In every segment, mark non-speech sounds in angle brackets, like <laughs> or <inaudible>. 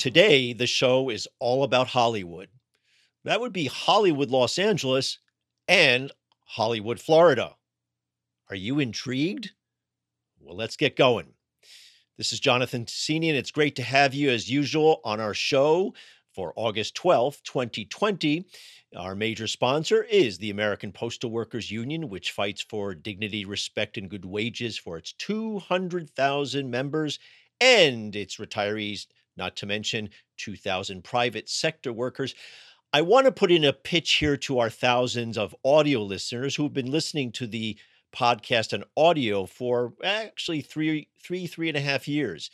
Today, the show is all about Hollywood. That would be Hollywood, Los Angeles, and Hollywood, Florida. Are you intrigued? Well, let's get going. This is Jonathan Tasini, and it's great to have you as usual on our show for August 12th, 2020. Our major sponsor is the American Postal Workers Union, which fights for dignity, respect, and good wages for its 200,000 members and its retirees not to mention 2,000 private sector workers. I want to put in a pitch here to our thousands of audio listeners who've been listening to the podcast and audio for actually three, three, three and a half years.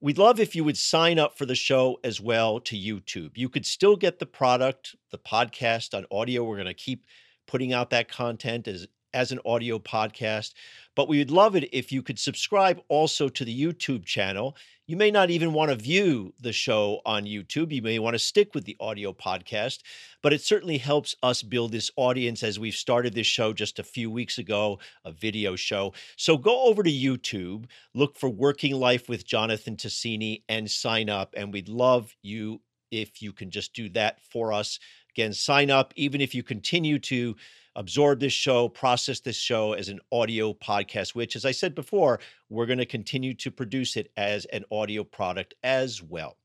We'd love if you would sign up for the show as well to YouTube. You could still get the product, the podcast on audio. We're going to keep putting out that content as as an audio podcast. But we would love it if you could subscribe also to the YouTube channel. You may not even want to view the show on YouTube. You may want to stick with the audio podcast, but it certainly helps us build this audience as we've started this show just a few weeks ago, a video show. So go over to YouTube, look for Working Life with Jonathan Tasini, and sign up. And we'd love you if you can just do that for us. Again, sign up, even if you continue to absorb this show, process this show as an audio podcast, which, as I said before, we're going to continue to produce it as an audio product as well.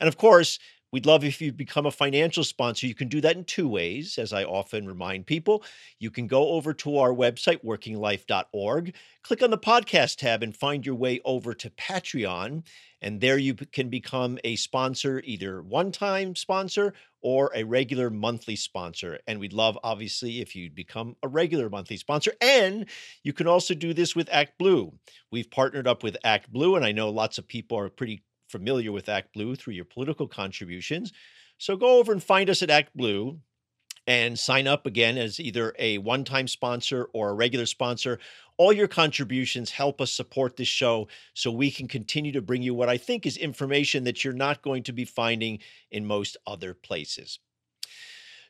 And of course, We'd love if you become a financial sponsor. You can do that in two ways, as I often remind people. You can go over to our website, workinglife.org, click on the podcast tab, and find your way over to Patreon. And there you can become a sponsor, either one time sponsor or a regular monthly sponsor. And we'd love, obviously, if you'd become a regular monthly sponsor. And you can also do this with Act Blue. We've partnered up with Act Blue, and I know lots of people are pretty familiar with Act Blue through your political contributions. So go over and find us at Act Blue and sign up again as either a one time sponsor or a regular sponsor. All your contributions help us support this show so we can continue to bring you what I think is information that you're not going to be finding in most other places.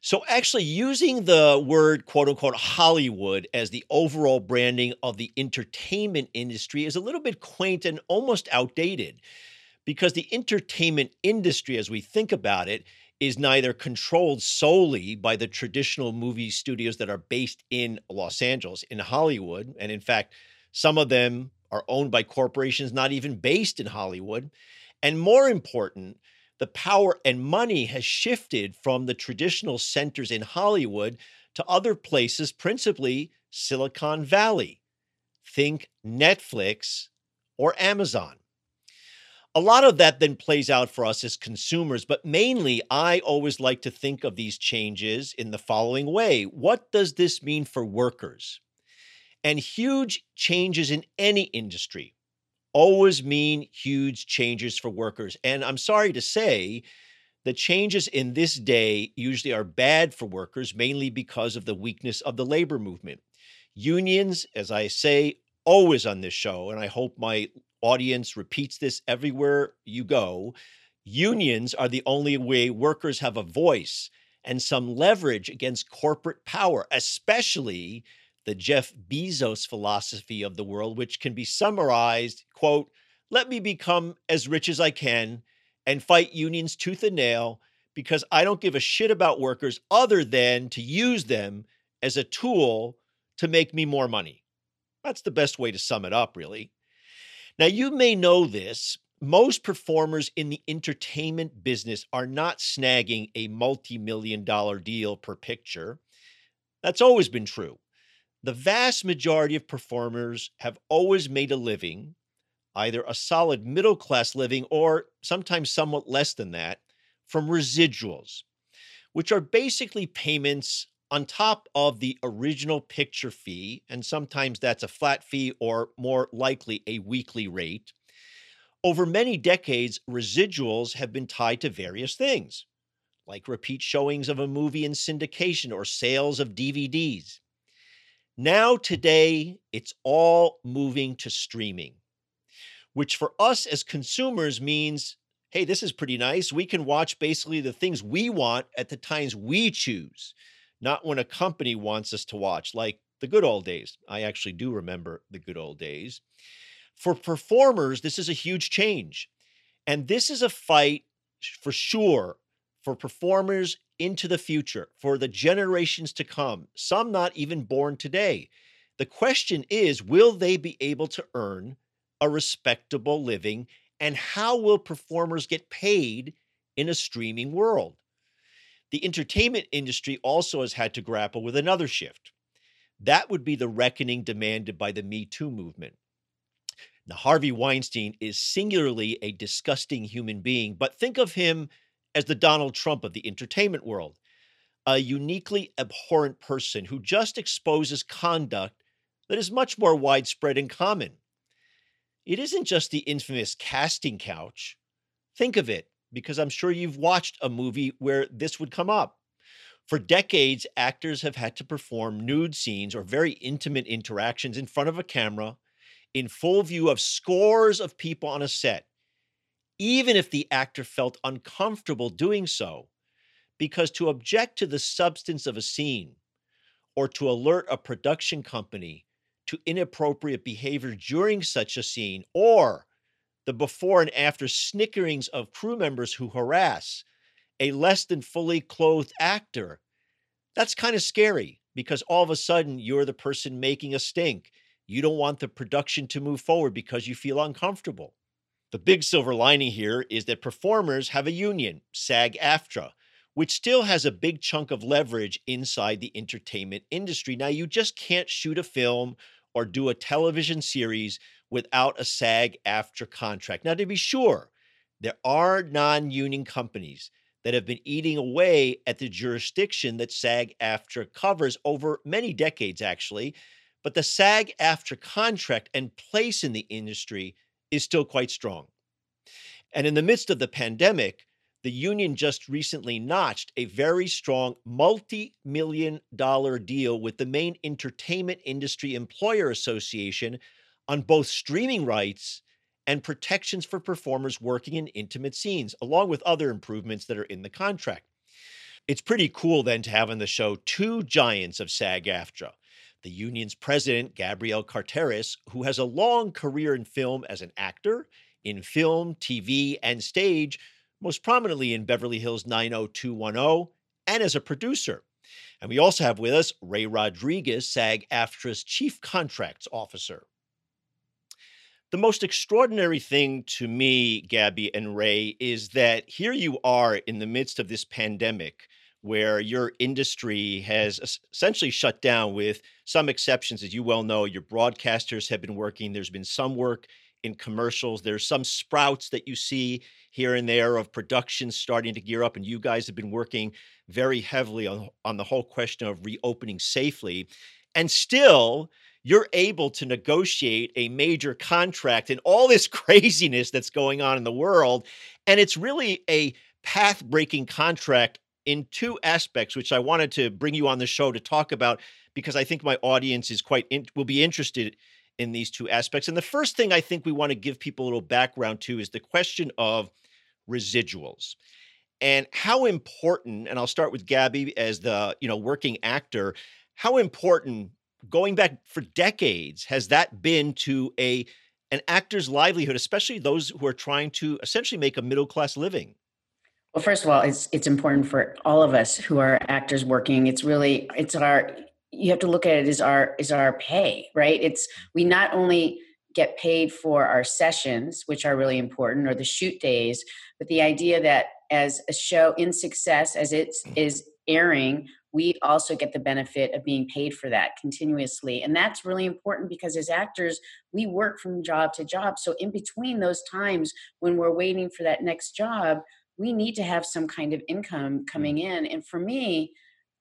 So, actually, using the word quote unquote Hollywood as the overall branding of the entertainment industry is a little bit quaint and almost outdated because the entertainment industry, as we think about it, is neither controlled solely by the traditional movie studios that are based in Los Angeles, in Hollywood. And in fact, some of them are owned by corporations not even based in Hollywood. And more important, the power and money has shifted from the traditional centers in Hollywood to other places, principally Silicon Valley. Think Netflix or Amazon a lot of that then plays out for us as consumers, but mainly I always like to think of these changes in the following way What does this mean for workers? And huge changes in any industry always mean huge changes for workers. And I'm sorry to say, the changes in this day usually are bad for workers, mainly because of the weakness of the labor movement. Unions, as I say always on this show, and I hope my audience repeats this everywhere you go. Unions are the only way workers have a voice and some leverage against corporate power, especially the Jeff Bezos philosophy of the world, which can be summarized quote, let me become as rich as I can and fight unions tooth and nail because I don't give a shit about workers other than to use them as a tool to make me more money. That's the best way to sum it up, really. Now, you may know this. Most performers in the entertainment business are not snagging a multi million dollar deal per picture. That's always been true. The vast majority of performers have always made a living, either a solid middle class living or sometimes somewhat less than that, from residuals, which are basically payments on top of the original picture fee, and sometimes that's a flat fee or more likely a weekly rate. Over many decades, residuals have been tied to various things, like repeat showings of a movie in syndication or sales of DVDs. Now, today, it's all moving to streaming, which for us as consumers means hey, this is pretty nice. We can watch basically the things we want at the times we choose not when a company wants us to watch, like the good old days. I actually do remember the good old days. For performers, this is a huge change. And this is a fight for sure for performers into the future, for the generations to come, some not even born today. The question is will they be able to earn a respectable living? And how will performers get paid in a streaming world? The entertainment industry also has had to grapple with another shift. That would be the reckoning demanded by the Me Too movement. Now, Harvey Weinstein is singularly a disgusting human being, but think of him as the Donald Trump of the entertainment world, a uniquely abhorrent person who just exposes conduct that is much more widespread and common. It isn't just the infamous casting couch. Think of it, because I'm sure you've watched a movie where this would come up. For decades, actors have had to perform nude scenes or very intimate interactions in front of a camera in full view of scores of people on a set, even if the actor felt uncomfortable doing so. Because to object to the substance of a scene or to alert a production company to inappropriate behavior during such a scene or the before and after snickerings of crew members who harass a less than fully clothed actor, that's kind of scary because all of a sudden you're the person making a stink. You don't want the production to move forward because you feel uncomfortable. The big silver lining here is that performers have a union, SAG AFTRA, which still has a big chunk of leverage inside the entertainment industry. Now, you just can't shoot a film or do a television series without a SAG AFTRA contract. Now, to be sure, there are non union companies that have been eating away at the jurisdiction that SAG AFTRA covers over many decades, actually. But the SAG AFTRA contract and place in the industry is still quite strong. And in the midst of the pandemic, the union just recently notched a very strong multi million dollar deal with the main entertainment industry employer association on both streaming rights and protections for performers working in intimate scenes, along with other improvements that are in the contract. It's pretty cool then to have on the show two giants of SAG AFTRA. The union's president, Gabrielle Carteris, who has a long career in film as an actor, in film, TV, and stage, most prominently in Beverly Hills 90210, and as a producer. And we also have with us Ray Rodriguez, SAG AFTRA's Chief Contracts Officer. The most extraordinary thing to me, Gabby and Ray, is that here you are in the midst of this pandemic where your industry has essentially shut down with some exceptions as you well know. Your broadcasters have been working. There's been some work in commercials. There's some sprouts that you see here and there of production starting to gear up and you guys have been working very heavily on, on the whole question of reopening safely. And still you're able to negotiate a major contract and all this <laughs> craziness that's going on in the world and it's really a path breaking contract in two aspects, which I wanted to bring you on the show to talk about because I think my audience is quite in, will be interested in these two aspects. And the first thing I think we want to give people a little background to is the question of residuals and how important. And I'll start with Gabby as the you know working actor. How important going back for decades has that been to a an actor's livelihood, especially those who are trying to essentially make a middle class living? Well, first of all, it's it's important for all of us who are actors working. It's really it's our you have to look at it as our is our pay, right? It's we not only get paid for our sessions, which are really important, or the shoot days, but the idea that as a show in success, as it mm. is airing, we also get the benefit of being paid for that continuously. And that's really important because as actors, we work from job to job. So in between those times when we're waiting for that next job, we need to have some kind of income mm. coming in and for me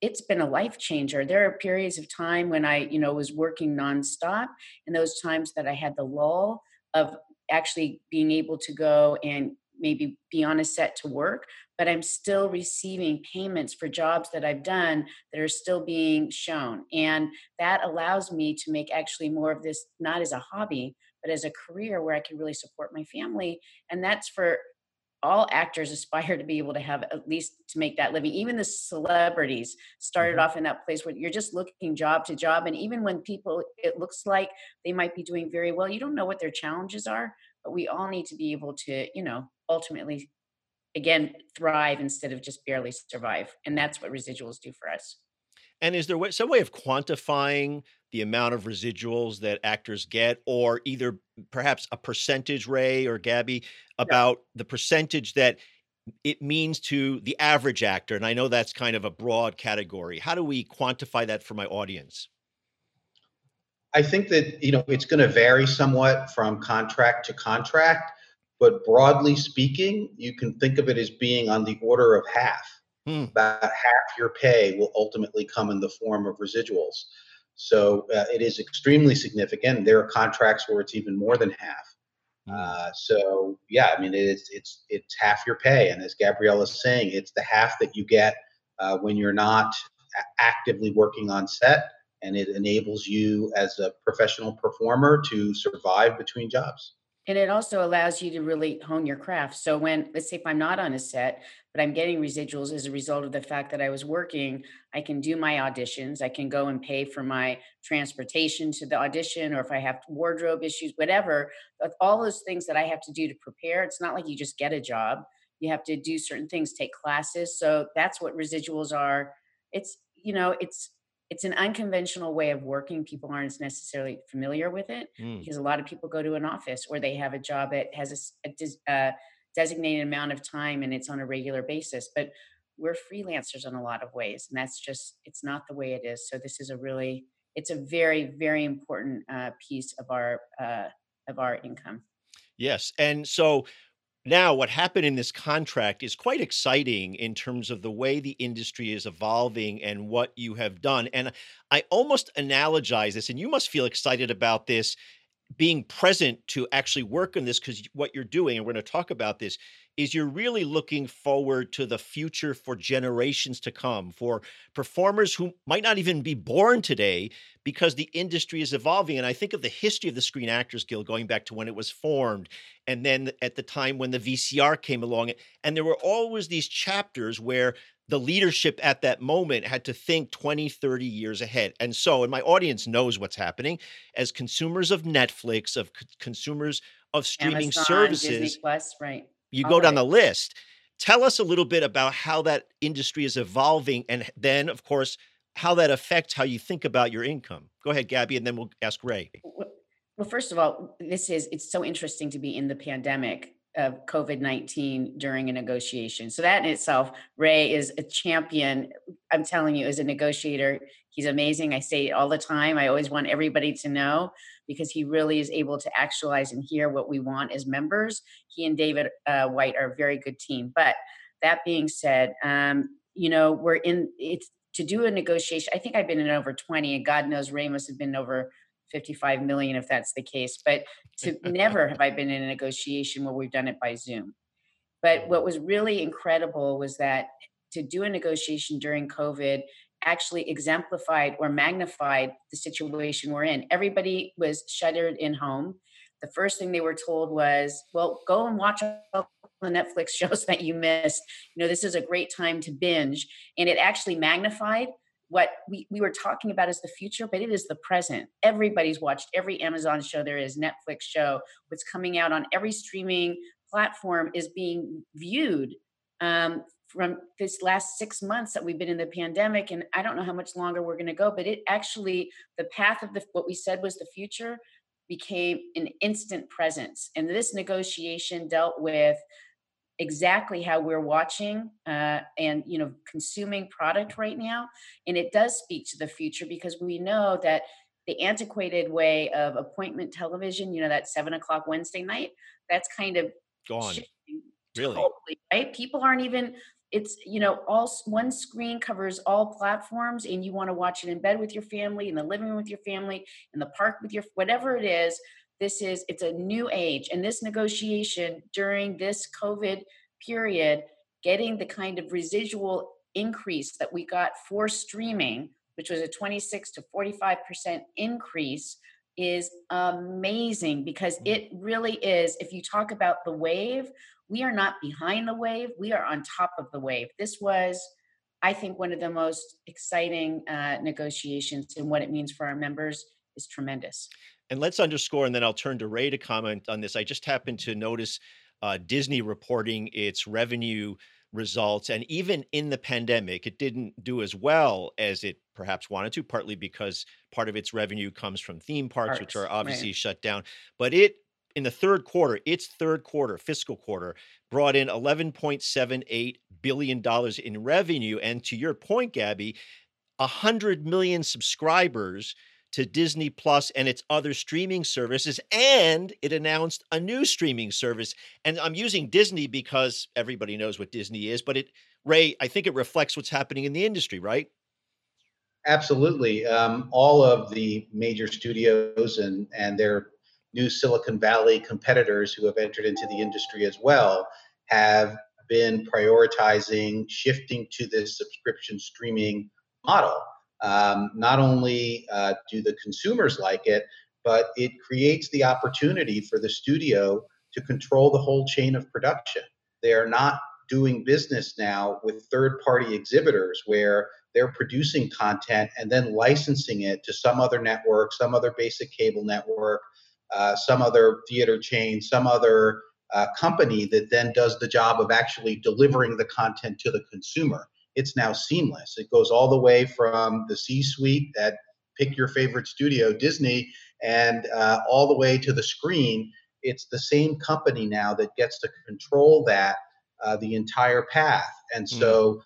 it's been a life changer there are periods of time when i you know was working nonstop and those times that i had the lull of actually being able to go and maybe be on a set to work but i'm still receiving payments for jobs that i've done that are still being shown and that allows me to make actually more of this not as a hobby but as a career where i can really support my family and that's for all actors aspire <laughs> to be able to have at least to make that living even the celebrities started mm-hmm. off in that place where you're just looking job to job and even when people it looks like they might be doing very well you don't know what their challenges are but we all need to be able to you know ultimately again thrive instead of just barely survive and that's what residuals do for us and is there some way of quantifying the amount of residuals that actors get, or either perhaps a percentage, Ray or Gabby, about yeah. the percentage that it means to the average actor? And I know that's kind of a broad category. How do we quantify that for my audience? I think that you know it's going to vary somewhat from contract to contract, but broadly speaking, you can think of it as being on the order of half. Hmm. About half your pay will ultimately come in the form of residuals. So uh, it is extremely significant. There are contracts where it's even more than half. Hmm. Uh, so yeah, I mean it's it's it's half your pay, and as Gabrielle is saying, it's the half that you get uh, when you're not actively working on set, and it enables you as a professional performer to survive between jobs. And it also allows you to really hone your craft. So when, let's say if I'm not on a set, but I'm getting residuals as a result of the fact that I was working, I can do my auditions. I can go and pay for my transportation to the audition, or if I have wardrobe issues, whatever. All those things that I have to do to prepare. It's not like you just get a job. You have to do certain things, take classes. So that's what residuals are. It's, you know, it's it's an unconventional way of working. People aren't necessarily familiar with it mm. because a lot of people go to an office or they have a job that has a, a, a designated amount of time and it's on a regular basis. But we're freelancers in a lot of ways, and that's just it's not the way it is. So this is a really it's a very very important uh, piece of our uh, of our income. Yes, and so now, what happened in this contract is quite exciting in terms of the way the industry is evolving and what you have done. And I almost analogize this, and you must feel excited about this being present to actually work on this because what you're doing, and we're going to talk about this, is you're really looking forward to the future for generations to come, for performers who might not even be born today because the industry is evolving. And I think of the history of the Screen Actors Guild going back to when it was formed, and then at the time when the VCR came along. And there were always these chapters where the leadership at that moment had to think 20, 30 years ahead. And so, and my audience knows what's happening as consumers of Netflix, of c- consumers of streaming Amazon, services. Disney Plus, right. You All go right. down the list. Tell us a little bit about how that industry is evolving. And then, of course, how that affects how you think about your income. Go ahead, Gabby, and then we'll ask Ray. Well, first of all, this is it's so interesting to be in the pandemic of COVID 19 during a negotiation. So, that in itself, Ray is a champion. I'm telling you, as a negotiator, he's amazing. I say it all the time. I always want everybody to know because he really is able to actualize and hear what we want as members. He and David uh, White are a very good team. But that being said, um, you know, we're in it's to do a negotiation. I think I've been in over 20, and God knows Ray must have been over 55 million if that's the case. But to never have I been in a negotiation where we've done it by Zoom. But what was really incredible was that to do a negotiation during COVID actually exemplified or magnified the situation we're in. Everybody was shuttered in home. The first thing they were told was, well, go and watch all the Netflix <laughs> shows that you missed. You know, this is a great time to binge. And it actually magnified what we, we were talking about as the future, but it is the present. Everybody's watched every Amazon show there is, Netflix show, what's coming out on every streaming platform is being viewed um, from this last six months that we've been in the pandemic. And I don't know how much longer we're going to go, but it actually, the path of the, what we said was the future became an instant presence. And this negotiation dealt with exactly how we're watching uh, and you know consuming product right now and it does speak to the future because we know that the antiquated way of appointment television you know that seven o'clock wednesday night that's kind of gone really totally, right people aren't even it's you know all one screen covers all platforms and you want to watch it in bed with your family in the living room with your family in the park with your whatever it is this is it's a new age and this negotiation during this covid period getting the kind of residual increase that we got for streaming which was a 26 to 45% increase is amazing because mm. it really is if you talk about the wave we are not behind the wave we are on top of the wave this was i think one of the most exciting uh, negotiations and what it means for our members is tremendous and let's underscore, and then I'll turn to Ray to comment on this. I just happened to notice uh, Disney reporting its revenue results. And even in the pandemic, it didn't do as well as it perhaps wanted to, partly because part of its revenue comes from theme parks, parks which are obviously right. shut down. But it, in the third quarter, its third quarter, fiscal quarter, brought in $11.78 billion in revenue. And to your point, Gabby, 100 million subscribers to Disney Plus and its other streaming services. And it announced a new streaming service. And I'm using Disney because everybody knows what Disney is, but it, Ray, I think it reflects what's happening in the industry, right? Absolutely. Um, all of the major studios and, and their new Silicon Valley competitors who have entered into the industry as well have been prioritizing shifting to this subscription streaming model. Um, not only uh, do the consumers like it, but it creates the opportunity for the studio to control the whole chain of production. They are not doing business now with third party exhibitors where they're producing content and then licensing it to some other network, some other basic cable network, uh, some other theater chain, some other uh, company that then does the job of actually delivering the content to the consumer it's now seamless. It goes all the way from the C suite at pick your favorite studio, Disney, and uh, all the way to the screen. It's the same company now that gets to control that uh, the entire path. And so mm.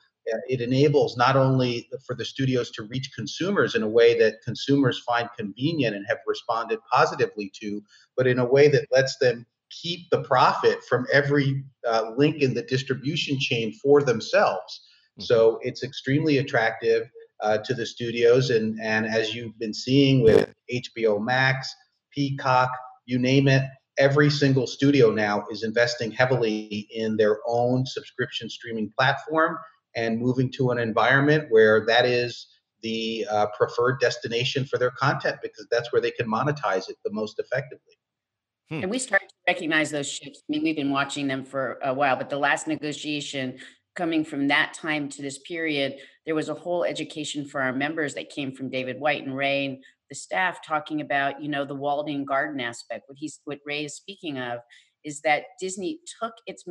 It enables not only for the studios to reach consumers in a way that consumers find convenient and have responded positively to, but in a way that lets them keep the profit from every uh, link in the distribution chain for themselves. Mm-hmm. So it's extremely attractive uh, to the studios, and and as you've been seeing with HBO Max, Peacock, you name it, every single studio now is investing heavily in their own subscription streaming platform and moving to an environment where that is the uh, preferred destination for their content because that's where they can monetize it the most effectively. Hmm. And we started to recognize those shifts. I mean, we've been watching them for a while, but the last negotiation coming from that time to this period, there was a whole education for our members that came from David White and Ray and the staff talking about, you know, the walled-in garden aspect. What he's what Ray is speaking of is that Disney took its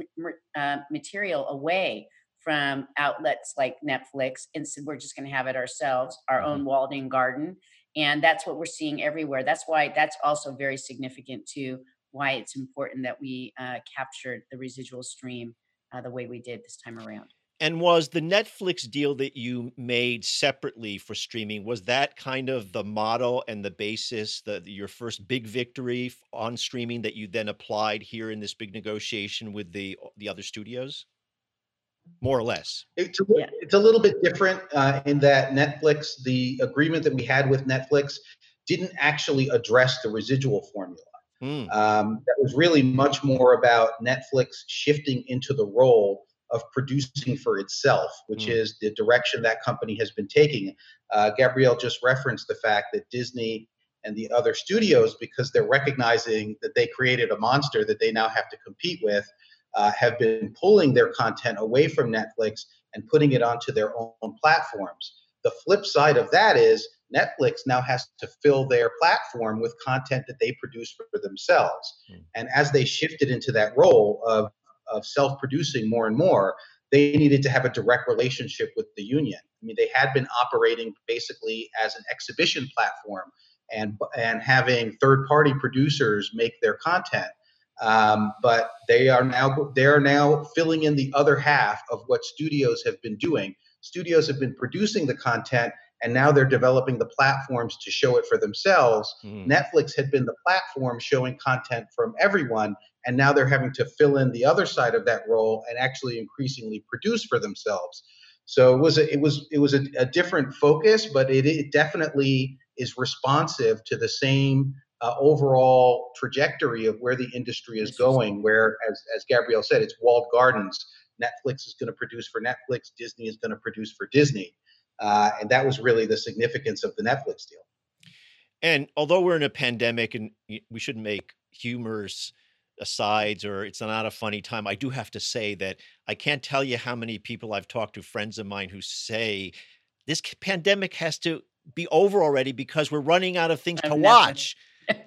uh, material away from outlets like Netflix and said we're just going to have it ourselves, our own mm-hmm. walled-in garden, and that's what we're seeing everywhere. That's why that's also very significant to why it's important that we uh, captured the residual stream uh, the way we did this time around. And was the Netflix deal that you made separately for streaming was that kind of the model and the basis, the your first big victory on streaming that you then applied here in this big negotiation with the the other studios? More or less. It's a, yeah. it's a little bit different uh, in that Netflix, the agreement that we had with Netflix, didn't actually address the residual formula. Mm. Um, that was really much more about Netflix shifting into the role of producing for itself, which mm. is the direction that company has been taking. Uh, Gabrielle just referenced the fact that Disney and the other studios, because they're recognizing that they created a monster that they now have to compete with, uh, have been pulling their content away from Netflix and putting it onto their own platforms. The flip side of that is Netflix now has to fill their platform with content that they produce for themselves. Mm. And as they shifted into that role of, of self producing more and more, they needed to have a direct relationship with the union. I mean, they had been operating basically as an exhibition platform and, and having third party producers make their content. Um, but they are now they are now filling in the other half of what studios have been doing. Studios have been producing the content and now they're developing the platforms to show it for themselves. Mm. Netflix had been the platform showing content from everyone, and now they're having to fill in the other side of that role and actually increasingly produce for themselves. So it was a, it was it was a, a different focus, but it, it, definitely is responsive to the same uh, overall trajectory of where the industry is going. Where, as as Gabrielle said, it's walled gardens. Netflix is going to produce for Netflix. Disney is going to produce for Disney. Uh, and that was really the significance of the Netflix deal. And although we're in a pandemic and we shouldn't make humorous asides or it's not a funny time, I do have to say that I can't tell you how many people I've talked to, friends of mine, who say this pandemic has to be over already because we're running out of things to watch.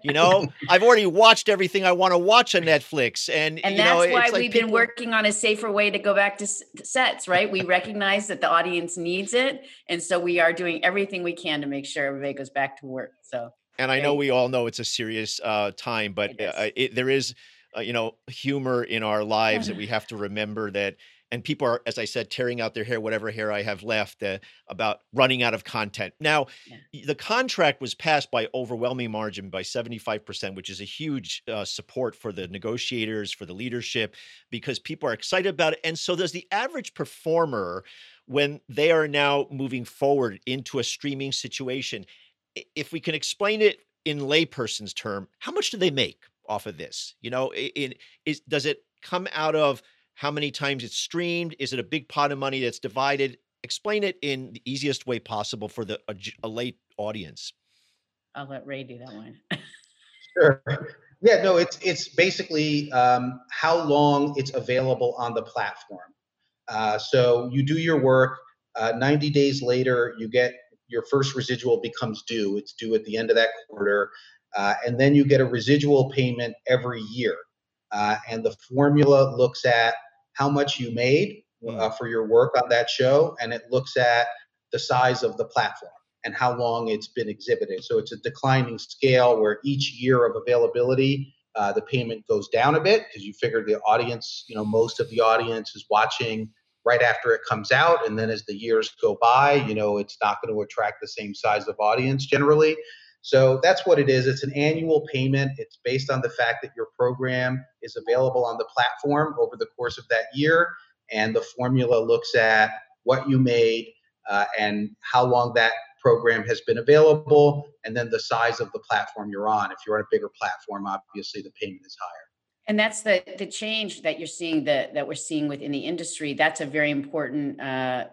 You know, I've already watched everything I want to watch on Netflix, and and that's know, why we've been people- working on a safer way to go back to s- sets. Right? We <laughs> recognize that the audience needs it, and so we are doing everything we can to make sure everybody goes back to work. So And I know we all know it's a serious uh, time, but It is. uh, it, there is, uh, you know, humor in our lives that we <laughs> have to remember that. And people are, as I said, tearing out their hair, whatever hair I have left, uh, about running out of content. Now, Yeah. the contract was passed by overwhelming margin by 75%, which is a huge uh, support for the negotiators, for the leadership, because people are excited about it. And so does the average performer when they are now moving forward into a streaming situation if we can explain it in layperson's term, how much do they make off of this? You know, in is does it come out of how many times it's streamed? Is it a big pot of money that's divided? Explain it in the easiest way possible for the a, j- a late audience. I'll let Ray do that one. Sure. Yeah, no, it's it's basically um, how long it's available on the platform. Uh, so you do your work. Uh, 90 days later, you get your first residual becomes due. It's due at the end of that quarter, uh, and then you get a residual payment every year. Uh, and the formula looks at how much you made uh, for your work on that show, and it looks at the size of the platform and how long it's been exhibited. So it's a declining scale where each year of availability, uh, the payment goes down a bit because you figure the audience, you know, most of the audience is watching right after it comes out. And then as the years go by, you know, it's not going to attract the same size of audience generally. So that's what it is. It's an annual payment. It's based on the fact that your program is available on the platform over the course of that year. And the formula looks at what you made uh, and how long that program has been available, and then the size of the platform you're on. If you're on a bigger platform, obviously the payment is higher. And that's the the change that you're seeing that that we're seeing within the industry. That's a very important uh,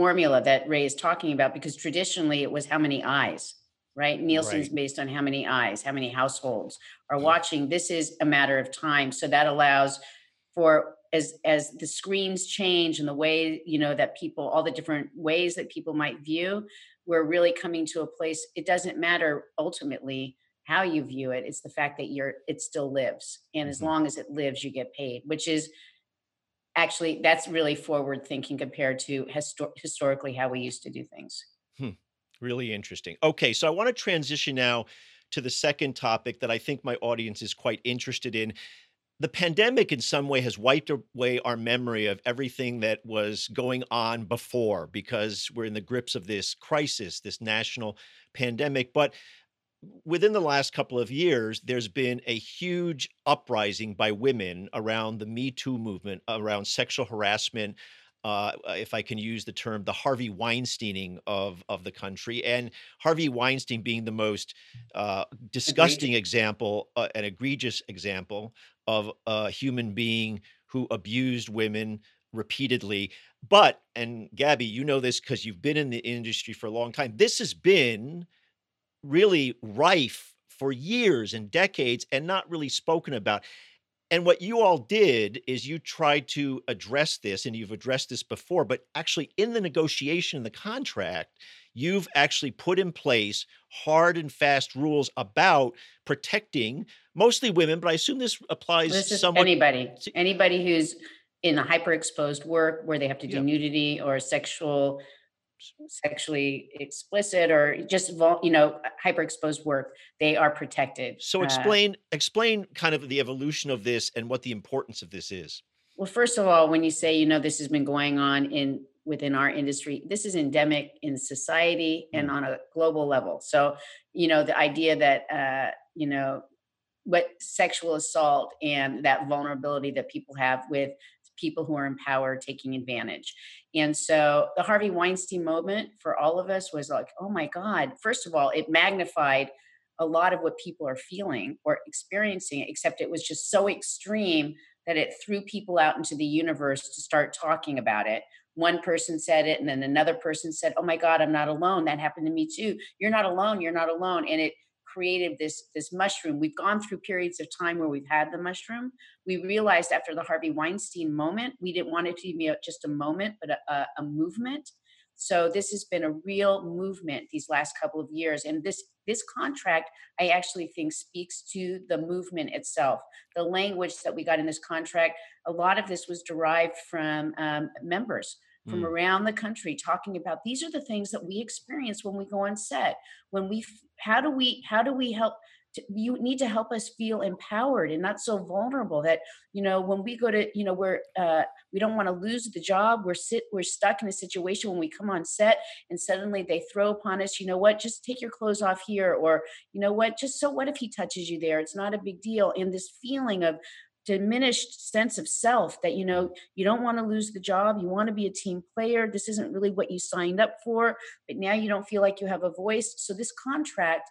formula that Ray is talking about because traditionally it was how many eyes, right? Nielsen's Right. based on how many eyes, how many households are watching. This is a matter of time, so that allows for as as the screens change and the way you know that people all the different ways that people might view we're really coming to a place it doesn't matter ultimately how you view it it's the fact that you're it still lives and as Mhm. long as it lives you get paid which is actually that's really forward thinking compared to histo- historically how we used to do things hmm. Really interesting. Okay, so I want to transition now to the second topic that I think my audience is quite interested in. The pandemic, in some way, has wiped away our memory of everything that was going on before because we're in the grips of this crisis, this national pandemic. But within the last couple of years, there's been a huge uprising by women around the Me Too movement, around sexual harassment. Uh, if I can use the term, the Harvey Weinsteining of of the country, and Harvey Weinstein being the most uh, disgusting example, uh, an egregious example of a human being who abused women repeatedly. But, and Gabby, you know this because you've been in the industry for a long time. This has been really rife for years and decades and not really spoken about. And what you all did is you tried to address this, and you've addressed this before, but actually in the negotiation, in the contract, you've actually put in place hard and fast rules about protecting mostly women, but I assume this applies this is somewhat. anybody to- anybody who's in a hyper exposed work where they have to do Yeah. nudity or sexual sexually explicit or just you know hyperexposed work they are protected So Uh, explain explain kind of the evolution of this and what the importance of this is. well first of all when you say you know this has been going on in within our industry this is endemic in society and Mm. on a global level so you know the idea that uh you know what sexual assault and that vulnerability that people have with people who are in power taking advantage. And so the Harvey Weinstein moment for all of us was like, oh my God, first of all, it magnified a lot of what people are feeling or experiencing, except it was just so extreme that it threw people out into the universe to start talking about it. One person said it, and then another person said, Oh my God, I'm not alone. That happened to me too. You're not alone. You're not alone. And it created this this mushroom. We've gone through periods of time where we've had the mushroom. We realized after the Harvey Weinstein moment, we didn't want it to be just a moment, but a, a, a movement. So this has been a real movement these last couple of years, and this this contract i actually think speaks to the movement itself the language that we got in this contract a lot of this was derived from um, members from mm. around the country talking about these are the things that we experience when we go on set when we how do we how do we help you need to help us feel empowered and not so vulnerable that you know when we go to you know we're uh, we don't want to lose the job we're sit we're stuck in a situation when we come on set and suddenly they throw upon us you know what? Just take your clothes off here or you know what? Just so what if he touches you there? It's not a big deal. And this feeling of diminished sense of self that you know you don't want to lose the job you want to be a team player this isn't really what you signed up for but now you don't feel like you have a voice. So this contract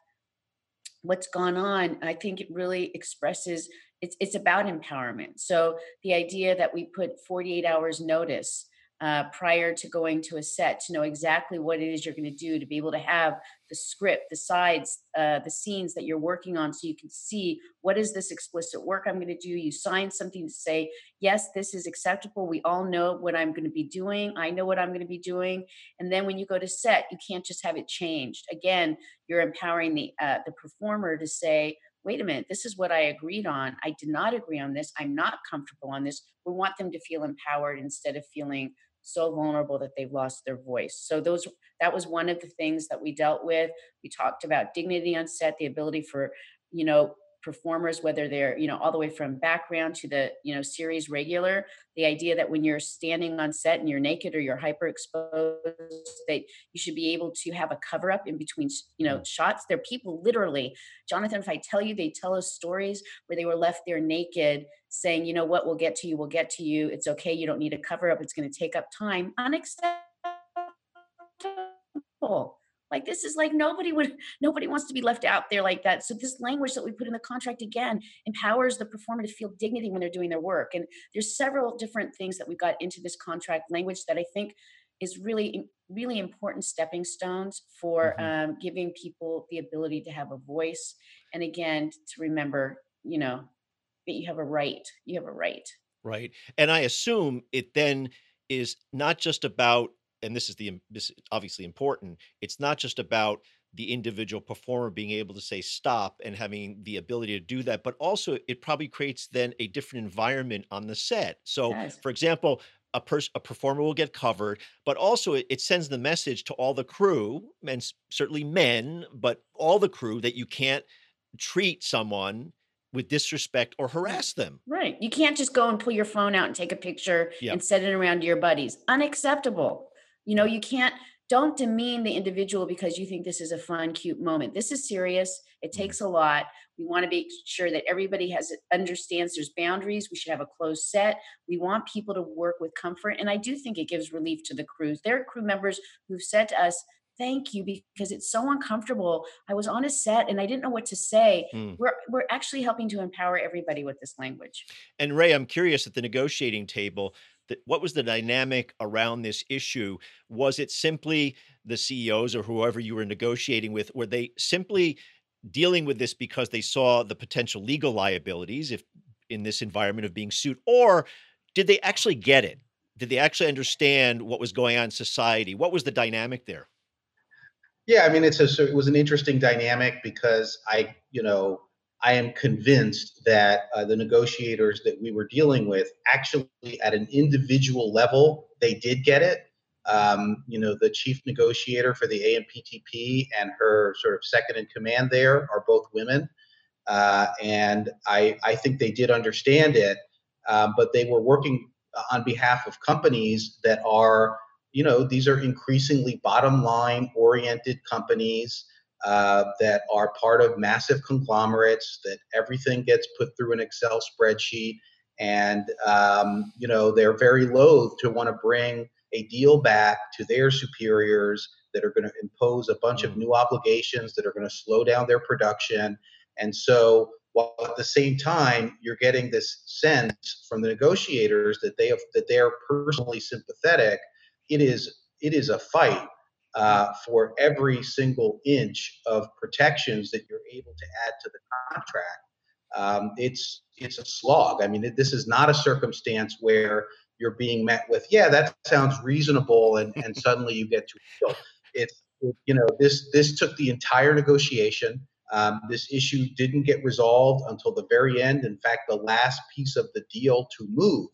what's gone on i think it really expresses it's it's about empowerment. So the idea that we put 48 hours notice uh, prior to going to a set to know exactly what it is you're going to do to be able to have the script the sides uh, the scenes that you're working on so you can see what is this explicit work i'm going to do you sign something to say yes this is acceptable we all know what i'm going to be doing i know what i'm going to be doing and then when you go to set you can't just have it changed again you're empowering the uh, the performer to say wait a minute, this is what I agreed on. I did not agree on this. I'm not comfortable on this. We want them to feel empowered instead of feeling so vulnerable that they've lost their voice. So those that was one of the things that we dealt with. We talked about dignity on set, the ability for, you know, performers whether they're you know all the way from background to the you know series regular the idea that when you're standing on set and you're naked or you're hyper exposed that you should be able to have a cover up in between you know shots. There are people literally jonathan if i tell you they tell us stories where they were left there naked saying you know what? We'll get to you. We'll get to you. It's okay. You don't need a cover up it's going to take up time. Unacceptable like this is like nobody would <laughs> nobody wants to be left out there like that. So this language that we put in the contract again empowers the performer to feel dignity when they're doing their work. And there's several different things that we got into this contract language that I think is really really important stepping stones for mm-hmm. um, giving people the ability to have a voice and again to remember you know that you have a right you have a right right and i assume it then is not just about and this is the this is obviously important it's not just about the individual performer being able to say stop and having the ability to do that but also it probably creates then a different environment on the set so for example a person a performer will get covered but also it, it, sends the message to all the crew and certainly men but all the crew that you can't treat someone with disrespect or harass them. Right. You can't just go and pull your phone out and take a picture yep. and send it around to your buddies. Unacceptable. You know, you can't don't demean the individual because you think this is a fun, cute moment. This is serious. It mm-hmm. takes a lot. We want to make sure that everybody has understands there's boundaries. We should have a closed set. We want people to work with comfort, and I do think it gives relief to the crews. There are crew members who've said to us, "Thank you," because it's so uncomfortable. I was on a set and I didn't know what to say. Mm. We're we're actually helping to empower everybody with this language. And Ray, I'm curious at the negotiating table the, what was the dynamic around this issue? Was it simply the CEOs or whoever you were negotiating with? Were they simply dealing with this because they saw the potential legal liabilities if in this environment of being sued, or did they actually get it? Did they actually understand what was going on in society? What was the dynamic there? Yeah, I mean, it's a, it was an interesting dynamic because I, you know, I am convinced that uh, the negotiators that we were dealing with actually, at an individual level, they did get it. Um, you know, the chief negotiator for the AMPTP and her sort of second in command there are both women. Uh, and I, I think they did understand it, uh, but they were working on behalf of companies that are, you know, these are increasingly bottom line oriented companies uh, that are part of massive conglomerates, that everything gets put through an Excel spreadsheet. And, um, you know, they're very loath to want to bring a deal back to their superiors that are going to impose a bunch of mm. new obligations that are going to slow down their production. And so, while at the same time you're getting this sense from the negotiators that they have that they are personally sympathetic, it is it is a fight uh, for every single inch of protections that you're able to add to the contract. Um, it's it's a slog. I mean, this is not a circumstance where you're being met with, yeah, that sounds reasonable, and, and <laughs> suddenly you get to. It's you know, this this took the entire negotiation. Um, this issue didn't get resolved until the very end. In fact, the last piece of the deal to move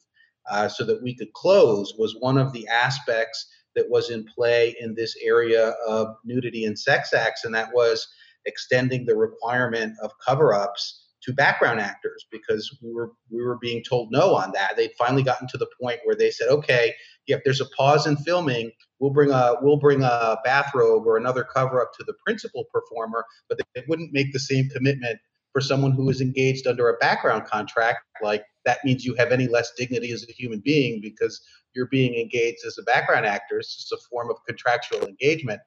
uh, so that we could close was one of the aspects that was in play in this area of nudity and sex acts, and that was extending the requirement of cover-ups to background actors because we were we were being told no on that. They'd finally gotten to the point where they said, okay, if there's a pause in filming, we'll bring a we'll bring a bathrobe or another cover up to the principal performer, but they wouldn't make the same commitment for someone who is engaged under a background contract. Like that means you have any less dignity as a human being because you're being engaged as a background actor. It's just a form of contractual engagement.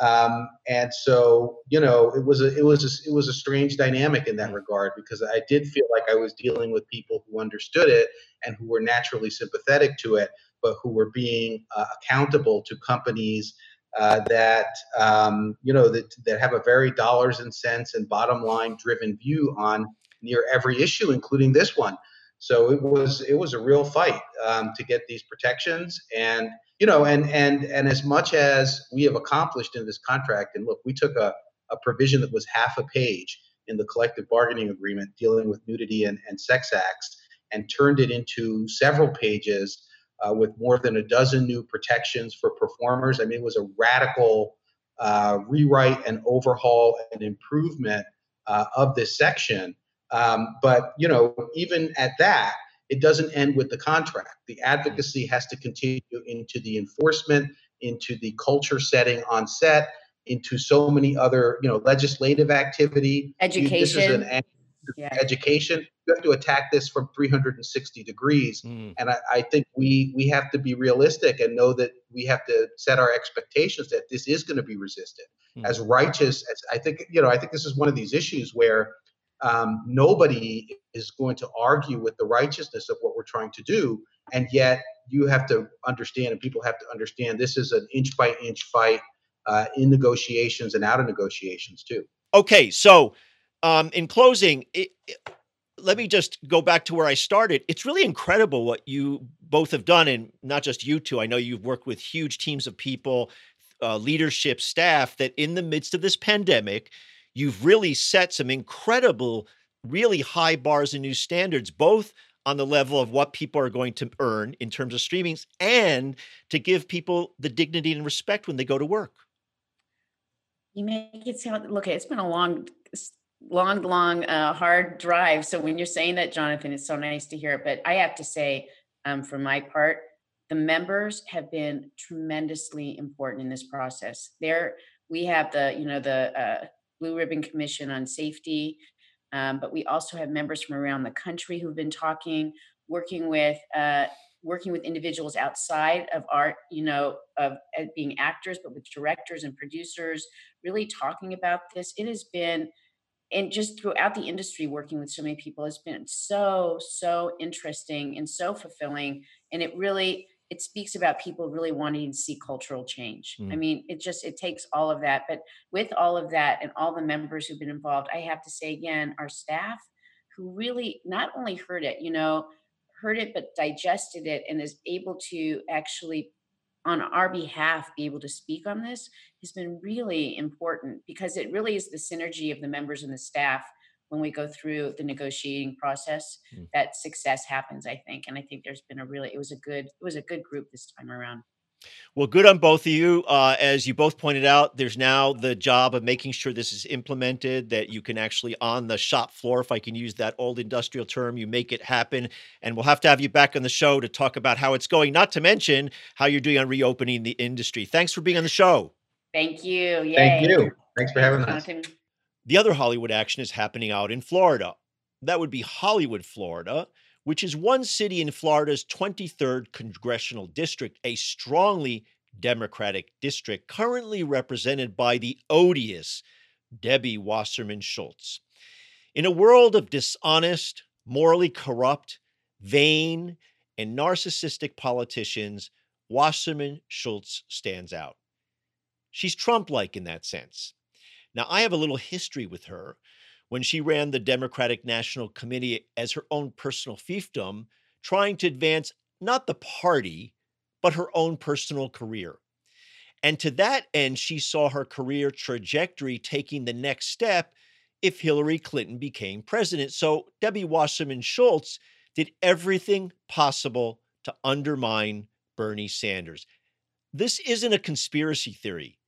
Um, and so, you know, it was a it was a, it was a strange dynamic in that mm. regard because I did feel like I was dealing with people who understood it and who were naturally sympathetic to it, but who were being uh, accountable to companies uh, that um, you know that that have a very dollars and cents and bottom line driven view on near every issue, including this one. So it was it was a real fight um, to get these protections, and you know, and and and as much as we have accomplished in this contract, and look, we took a, a provision that was half a page in the collective bargaining agreement dealing with nudity and, and sex acts and turned it into several pages uh, with more than a dozen new protections for performers. I mean, it was a radical uh, rewrite and overhaul and improvement uh, of this section. Um, but you know, even at that, it doesn't end with the contract. The advocacy has to continue into the enforcement, into the culture setting on set, into so many other, you know, legislative activity. Education. An, yeah. Education. You have to attack this from 360 degrees. Mm. And I, I, think we we have to be realistic and know that we have to set our expectations that this is going to be resisted. Mm. As righteous as I think, you know, I think this is one of these issues where um, nobody is going to argue with the righteousness of what we're trying to do. And yet, you have to understand, and people have to understand, this is an inch by inch fight uh, in negotiations and out of negotiations, too. Okay. So, um, in closing, it, it, let me just go back to where I started. It's really incredible what you both have done, and not just you two. I know you've worked with huge teams of people, uh, leadership, staff, that in the midst of this pandemic, you've really set some incredible, really high bars and new standards, both on the level of what people are going to earn in terms of streamings and to give people the dignity and respect when they go to work. You make it sound, look, it's been a long, long, long, uh, hard drive. So when you're saying that, Jonathan, it's so nice to hear it. But I have to say, um, for my part, the members have been tremendously important in this process. There, we have the, you know, the uh, Blue Ribbon Commission on Safety. Um, but we also have members from around the country who've been talking, working with uh, working with individuals outside of art, you know, of uh, being actors, but with directors and producers, really talking about this. It has been, and just throughout the industry, working with so many people has been so so interesting and so fulfilling, and it really it speaks about people really wanting to see cultural change. Mm. I mean, it just it takes all of that. But with all of that and all the members who've been involved, I have to say again, our staff who really not only heard it, you know, heard it but digested it and is able to actually on our behalf be able to speak on this has been really important because it really is the synergy of the members and the staff when we go through the negotiating process mm. that success happens i think and i think there's been a really it was a good it was a good group this time around well, good on both of you. Uh, as you both pointed out, there's now the job of making sure this is implemented, that you can actually, on the shop floor, if I can use that old industrial term, you make it happen. And we'll have to have you back on the show to talk about how it's going, not to mention how you're doing on reopening the industry. Thanks for being on the show. Thank you. Yay. Thank you. Thanks for having us. The other Hollywood action is happening out in Florida. That would be Hollywood, Florida, which is one city in Florida's 23rd congressional district, a strongly Democratic district currently represented by the odious Debbie Wasserman Schultz. In a world of dishonest, morally corrupt, vain, and narcissistic politicians, Wasserman Schultz stands out. She's Trump like in that sense. Now, I have a little history with her. When she ran the Democratic National Committee as her own personal fiefdom, trying to advance not the party, but her own personal career. And to that end, she saw her career trajectory taking the next step if Hillary Clinton became president. So Debbie Wasserman Schultz did everything possible to undermine Bernie Sanders. This isn't a conspiracy theory.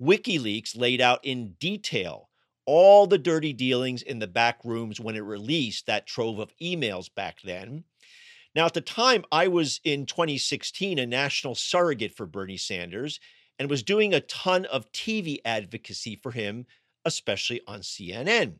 WikiLeaks laid out in detail all the dirty dealings in the back rooms when it released that trove of emails back then. Now, at the time, I was in 2016 a national surrogate for Bernie Sanders and was doing a ton of TV advocacy for him, especially on CNN.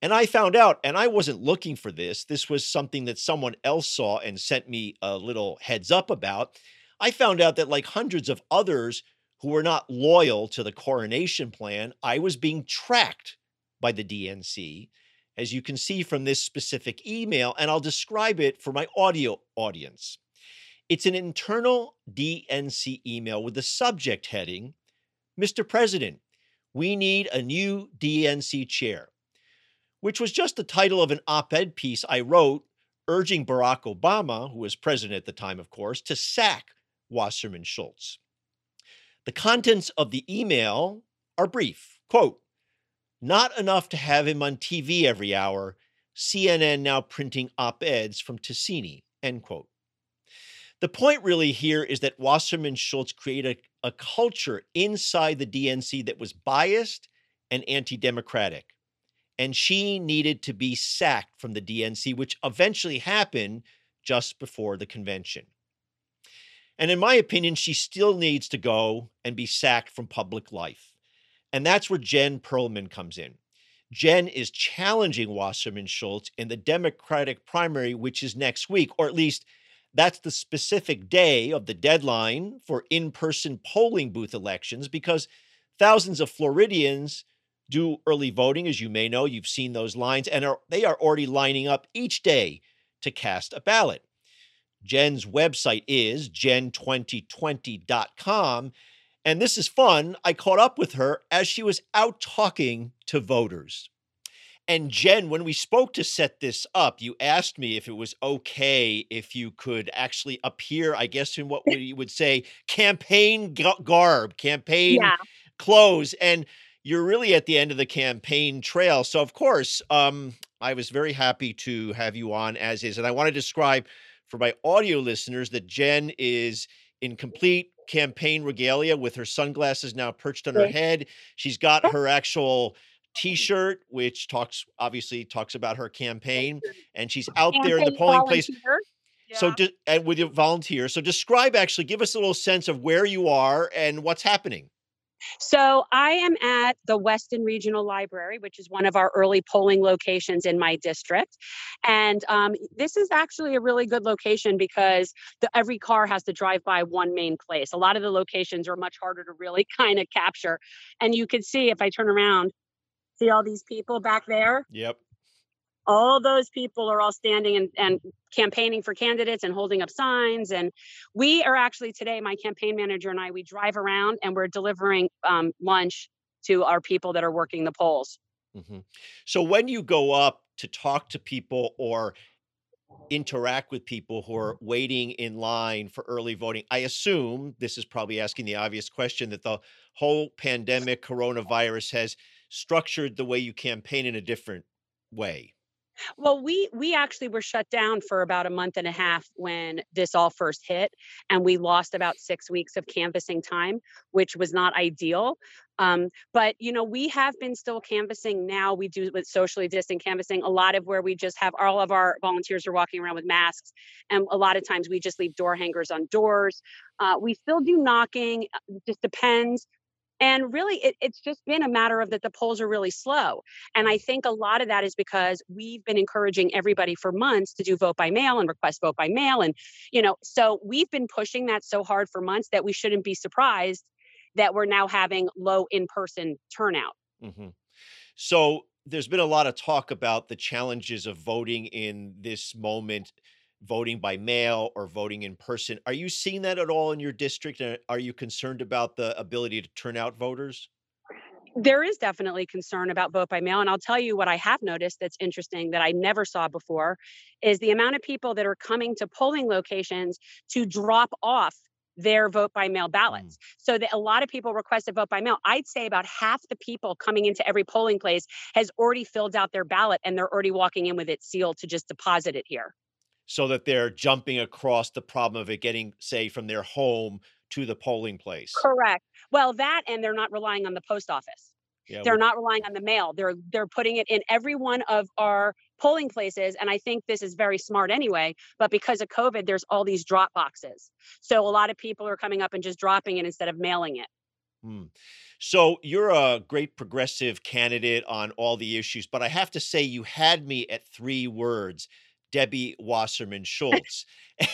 And I found out, and I wasn't looking for this, this was something that someone else saw and sent me a little heads up about. I found out that, like hundreds of others who were not loyal to the coronation plan, I was being tracked by the DNC, as you can see from this specific email, and I'll describe it for my audio audience. It's an internal DNC email with the subject heading Mr. President, we need a new DNC chair which was just the title of an op ed piece I wrote urging Barack Obama, who was president at the time, of course, to sack Wasserman Schultz. The contents of the email are brief. Quote, not enough to have him on TV every hour. CNN now printing op eds from Tasini, end quote. The point really here is that Wasserman Schultz created a, a culture inside the DNC that was biased and anti democratic and she needed to be sacked from the DNC, which eventually happened just before the convention. And in my opinion, she still needs to go and be sacked from public life. And that's where Jen Perelman comes in. Jen is challenging Wasserman Schultz in the Democratic primary, which is next week, or at least that's the specific day of the deadline for in person polling booth elections, because thousands of Floridians do early voting, as you may know. You've seen those lines, and are, they are already lining up each day to cast a ballot. Jen's website is jen2020.com. And this is fun. I caught up with her as she was out talking to voters. And Jen, when we spoke to set this up, you asked me if it was okay if you could actually appear, I guess, in what <laughs> we would say campaign garb, campaign yeah. clothes. And you're really at the end of the campaign trail. So, of course, um, I was very happy to have you on as is. And I want to describe for my audio listeners that Jen is in complete campaign regalia with her sunglasses now perched on her head. She's got her actual t-shirt which talks obviously talks about her campaign and she's out campaign there in the polling volunteer. place yeah. so de- and with your volunteer so describe actually give us a little sense of where you are and what's happening so I am at the Weston Regional Library, which is one of our early polling locations in my district. And um, this is actually a really good location because the, every car has to drive by one main place. A lot of the locations are much harder to really <laughs> kind of capture. And you can see if I turn around, see all these people back there? Yep all those people are all standing and, and campaigning for candidates and holding up signs and we are actually today my campaign manager and i we drive around and we're delivering um, lunch to our people that are working the polls mm-hmm. so when you go up to talk to people or interact with people who are waiting in line for early voting i assume this is probably asking the obvious question that the whole pandemic coronavirus has structured the way you campaign in a different way well, we we actually were shut down for about a month and a half when this all first hit, and we lost about six weeks of canvassing time, which was not ideal. Um, but you know, we have been still canvassing now. We do with socially distant canvassing. A lot of where we just have all of our volunteers are walking around with masks, and a lot of times we just leave door hangers on doors. Uh, we still do knocking. Uh, just depends and really, it, it's just been a matter of that the polls are really slow. And I think a lot of that is because we've been encouraging everybody for months to do vote by mail and request vote by mail. And, you know, so we've been pushing that so hard for months that we shouldn't be surprised that we're now having low in person turnout. Mm-hmm. So there's been a lot of talk about the challenges of voting in this moment voting by mail or voting in person. Are you seeing that at all in your district? And are you concerned about the ability to turn out voters? There is definitely concern about vote by mail. And I'll tell you what I have noticed that's interesting that I never saw before is the amount of people that are coming to polling locations to drop off their vote by mail Mm. ballots. So that a lot of people requested vote by mail. I'd say about half the people coming into every polling place has already filled out their ballot and they're already walking in with it sealed to just deposit it here. So that they're jumping across the problem of it getting, say, from their home to the polling place. Correct. Well, that and they're not relying on the post office. Yeah, they're we- not relying on the mail. They're they're putting it in every one of our polling places and I think this is very smart anyway, but because of COVID there's all these drop boxes. So a lot of people are coming up and just dropping it instead of mailing it. Hmm. So you're a great progressive candidate on all the issues, but I have to say you had me at three words, Debbie Wasserman <laughs> Schultz.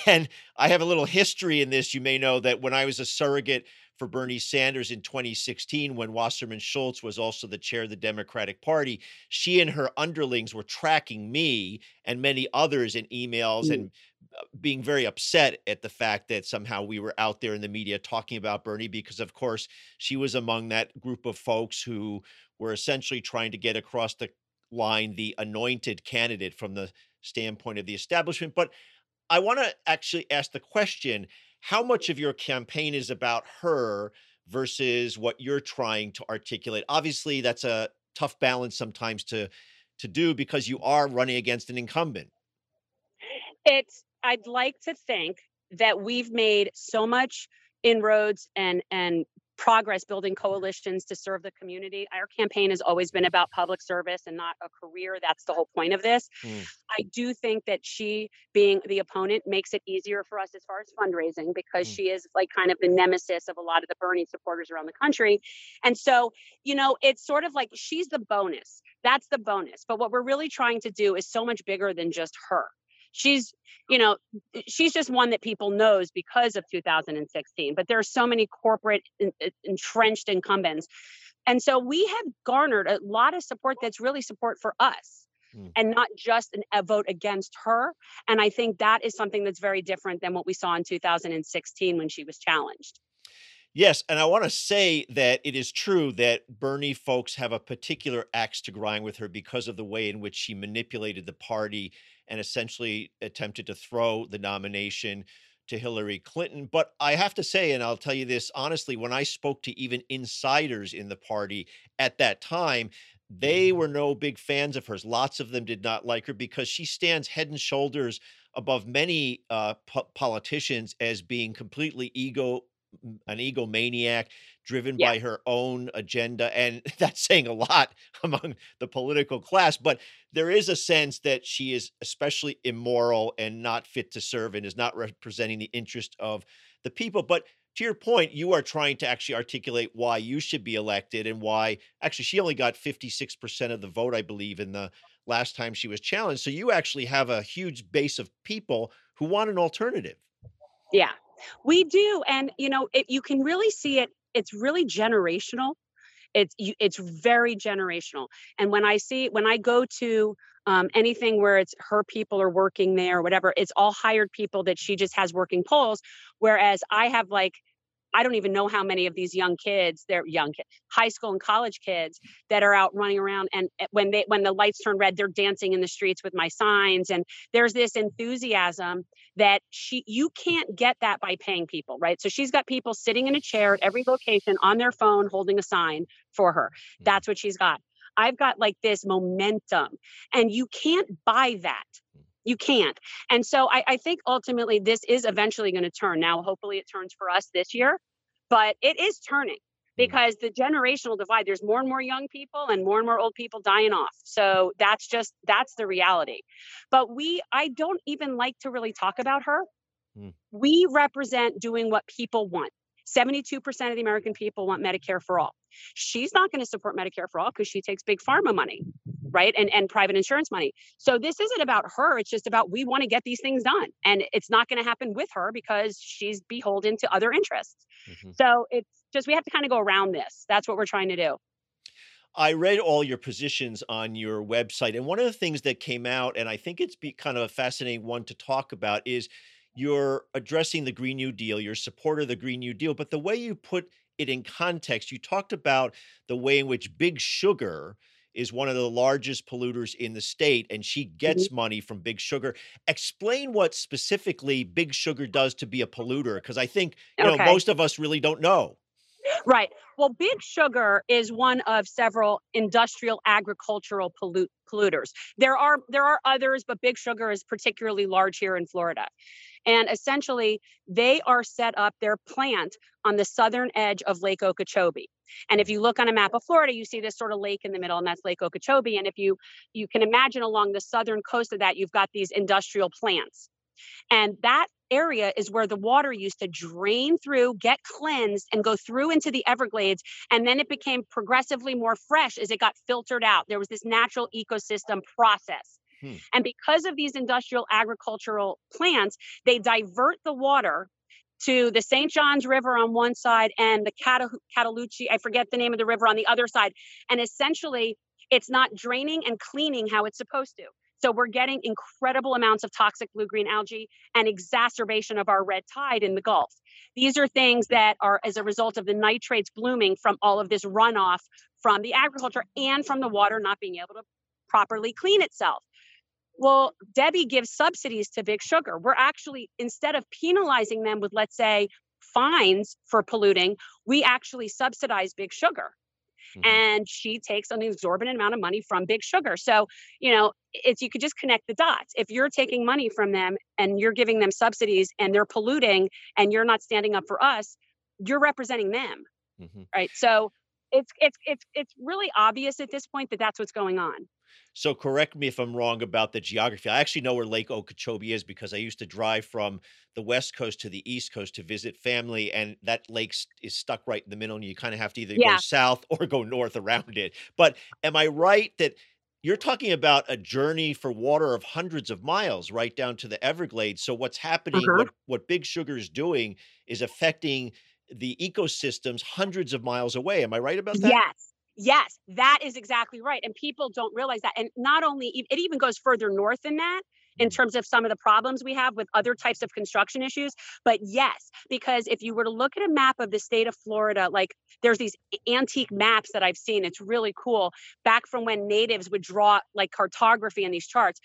and I have a little history in this. You may know that when I was a surrogate for Bernie Sanders in 2016, when Wasserman Schultz was also the chair of the Democratic Party, she and her underlings were tracking me and many others in emails Mm. and uh, being very upset at the fact that somehow we were out there in the media talking about Bernie because, of course, she was among that group of folks who were essentially trying to get across the line the anointed candidate from the standpoint of the establishment. But I want to actually ask the question how much of your campaign is about her versus what you're trying to articulate? Obviously, that's a tough balance sometimes to to do because you are running against an incumbent. It's I'd like to think that we've made so much inroads and and progress building coalitions to serve the community. Our campaign has always been about public service and not a career. That's the whole point of this. Mm. I do think that she being the opponent makes it easier for us as far as fundraising because Mm. she is like kind of the nemesis of a lot of the Bernie supporters around the country. And so, you know, it's sort of like she's the bonus. That's the bonus. But what we're really trying to do is so much bigger than just her. She's, you know, she's just one that people knows because of 2016. But there are so many corporate en- entrenched incumbents. And so we have garnered a lot of support that's really support for us Mm. and not just an, a vote against her. And I think that is something that's very different than what we saw in 2016 when she was challenged. Yes, and I want to say that it is true that Bernie folks have a particular axe to grind with her because of the way in which she manipulated the party and essentially attempted to throw the nomination to Hillary Clinton. But I have to say, and I'll tell you this honestly, when I spoke to even insiders in the party at that time, they were no big fans of hers. Lots of them did not like her because she stands head and shoulders above many uh, po- politicians as being completely ego an egomaniac driven Yeah. by her own agenda and <laughs> that's saying a lot <laughs> among the political class but there is a sense that she is especially immoral and not fit to serve and is not representing the interest of the people but to your point you are trying to actually articulate why you should be elected and why actually she only got 56% of the vote i believe in the last time she was challenged so you actually have a huge base of people who want an alternative Yeah, we do, and you know, it, you can really see it. It's really generational. It's you, it's very generational. And when I see when I go to um, anything where it's her people are working there or whatever, it's all hired people that she just has working polls. Whereas I have like. I don't even know how many of these young kids, they're young kids, high school and college kids that are out running around and uh, when they when the lights turn red, they're dancing in the streets with my signs. And there's this enthusiasm that she you can't get that by paying people right? So she's got people sitting in a chair at every location on their phone holding a sign for her. That's what she's got. I've got like this momentum and you can't buy that you can't. And so i, I think ultimately this is eventually going to turn. Now hopefully it turns for us this year but it is turning because the generational divide there's more and more young people and more and more old people dying off. So that's just that's the reality. But we i don't even like to really talk about her. Hmm. we represent doing what people want. 72% of the american people want medicare for all. She's not going to support medicare for all because she takes big pharma money right and and private insurance money. So this isn't about her it's just about we want to get these things done and it's not going to happen with her because she's beholden to other interests. Mhm. so it's just we have to kind of go around this that's what we're trying to do. I read all your positions on your website, and one of the things that came out, and I think it's be kind of a fascinating one to talk about, is you're addressing the Green New Deal, you're a supporter of the Green New Deal, but the way you put it in context, you talked about the way in which big sugar is one of the largest polluters in the state, and she Mhm. gets money from Big Sugar. Explain what specifically Big Sugar does to be a polluter, because I think you know most of us really don't know. Right. Well, Big Sugar is one of several industrial agricultural pollute, polluters. There are there are others, but Big Sugar is particularly large here in Florida. And essentially, they are set up their plant on the southern edge of Lake Okeechobee. And if you look on a map of Florida, you see this sort of lake in the middle, and that's Lake Okeechobee. And if you you can imagine along the southern coast of that, you've got these industrial plants. And that area is where the water used to drain through, get cleansed, and go through into the Everglades. And then it became progressively more fresh as it got filtered out. There was this natural ecosystem process. Hmm. And because of these industrial agricultural plants, they divert the water to the St. Johns River on one side and the Cata- Cataloochee, I forget the name of the river on the other side. And essentially, it's not draining and cleaning how it's supposed to. So we're getting incredible amounts of toxic blue green algae and exacerbation of our red tide in the Gulf. These are things that are as a result of the nitrates blooming from all of this runoff from the agriculture and from the water not being able to properly clean itself. Well, Debbie gives subsidies to Big Sugar. We're actually, instead of penalizing them with, let's say, fines for polluting, we actually subsidize Big Sugar Mhm. and she takes an exorbitant amount of money from big sugar so you know it's you could just connect the dots if you're taking money from them and you're giving them subsidies and they're polluting and you're not standing up for us you're representing them Mhm. right so it's it's it's it's really obvious at this point that that's what's going on So correct me if I'm wrong about the geography. I actually know where Lake Okeechobee is because I used to drive from the west coast to the east coast to visit family, and that lake is stuck right in the middle, and you kind of have to either go south or go north around it. But am I right that you're talking about a journey for water of hundreds of miles right down to the Everglades? So what's happening, uh-huh. what what Big Sugar is doing is affecting the ecosystems hundreds of miles away. Am I right about that? Yes. Yes, that is exactly right. And people don't realize that. And not only, it even goes further north than that in Mhm. terms of some of the problems we have with other types of construction issues. But yes, because if you were to look at a map of the state of Florida, like there's these antique maps that I've seen, it's really cool. Back from when natives would draw like cartography in these charts.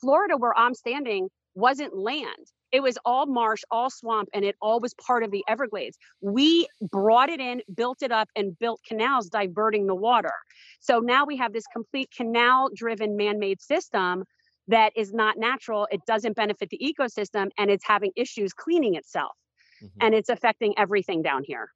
Florida, where I'm standing, wasn't land. It was all marsh, all swamp, and it all was part of the Everglades. We brought it in, built it up, and built canals diverting the water. So now we have this complete canal driven man made system that is not natural. It doesn't benefit the ecosystem, and it's having issues cleaning itself. Mhm. And it's affecting everything down here.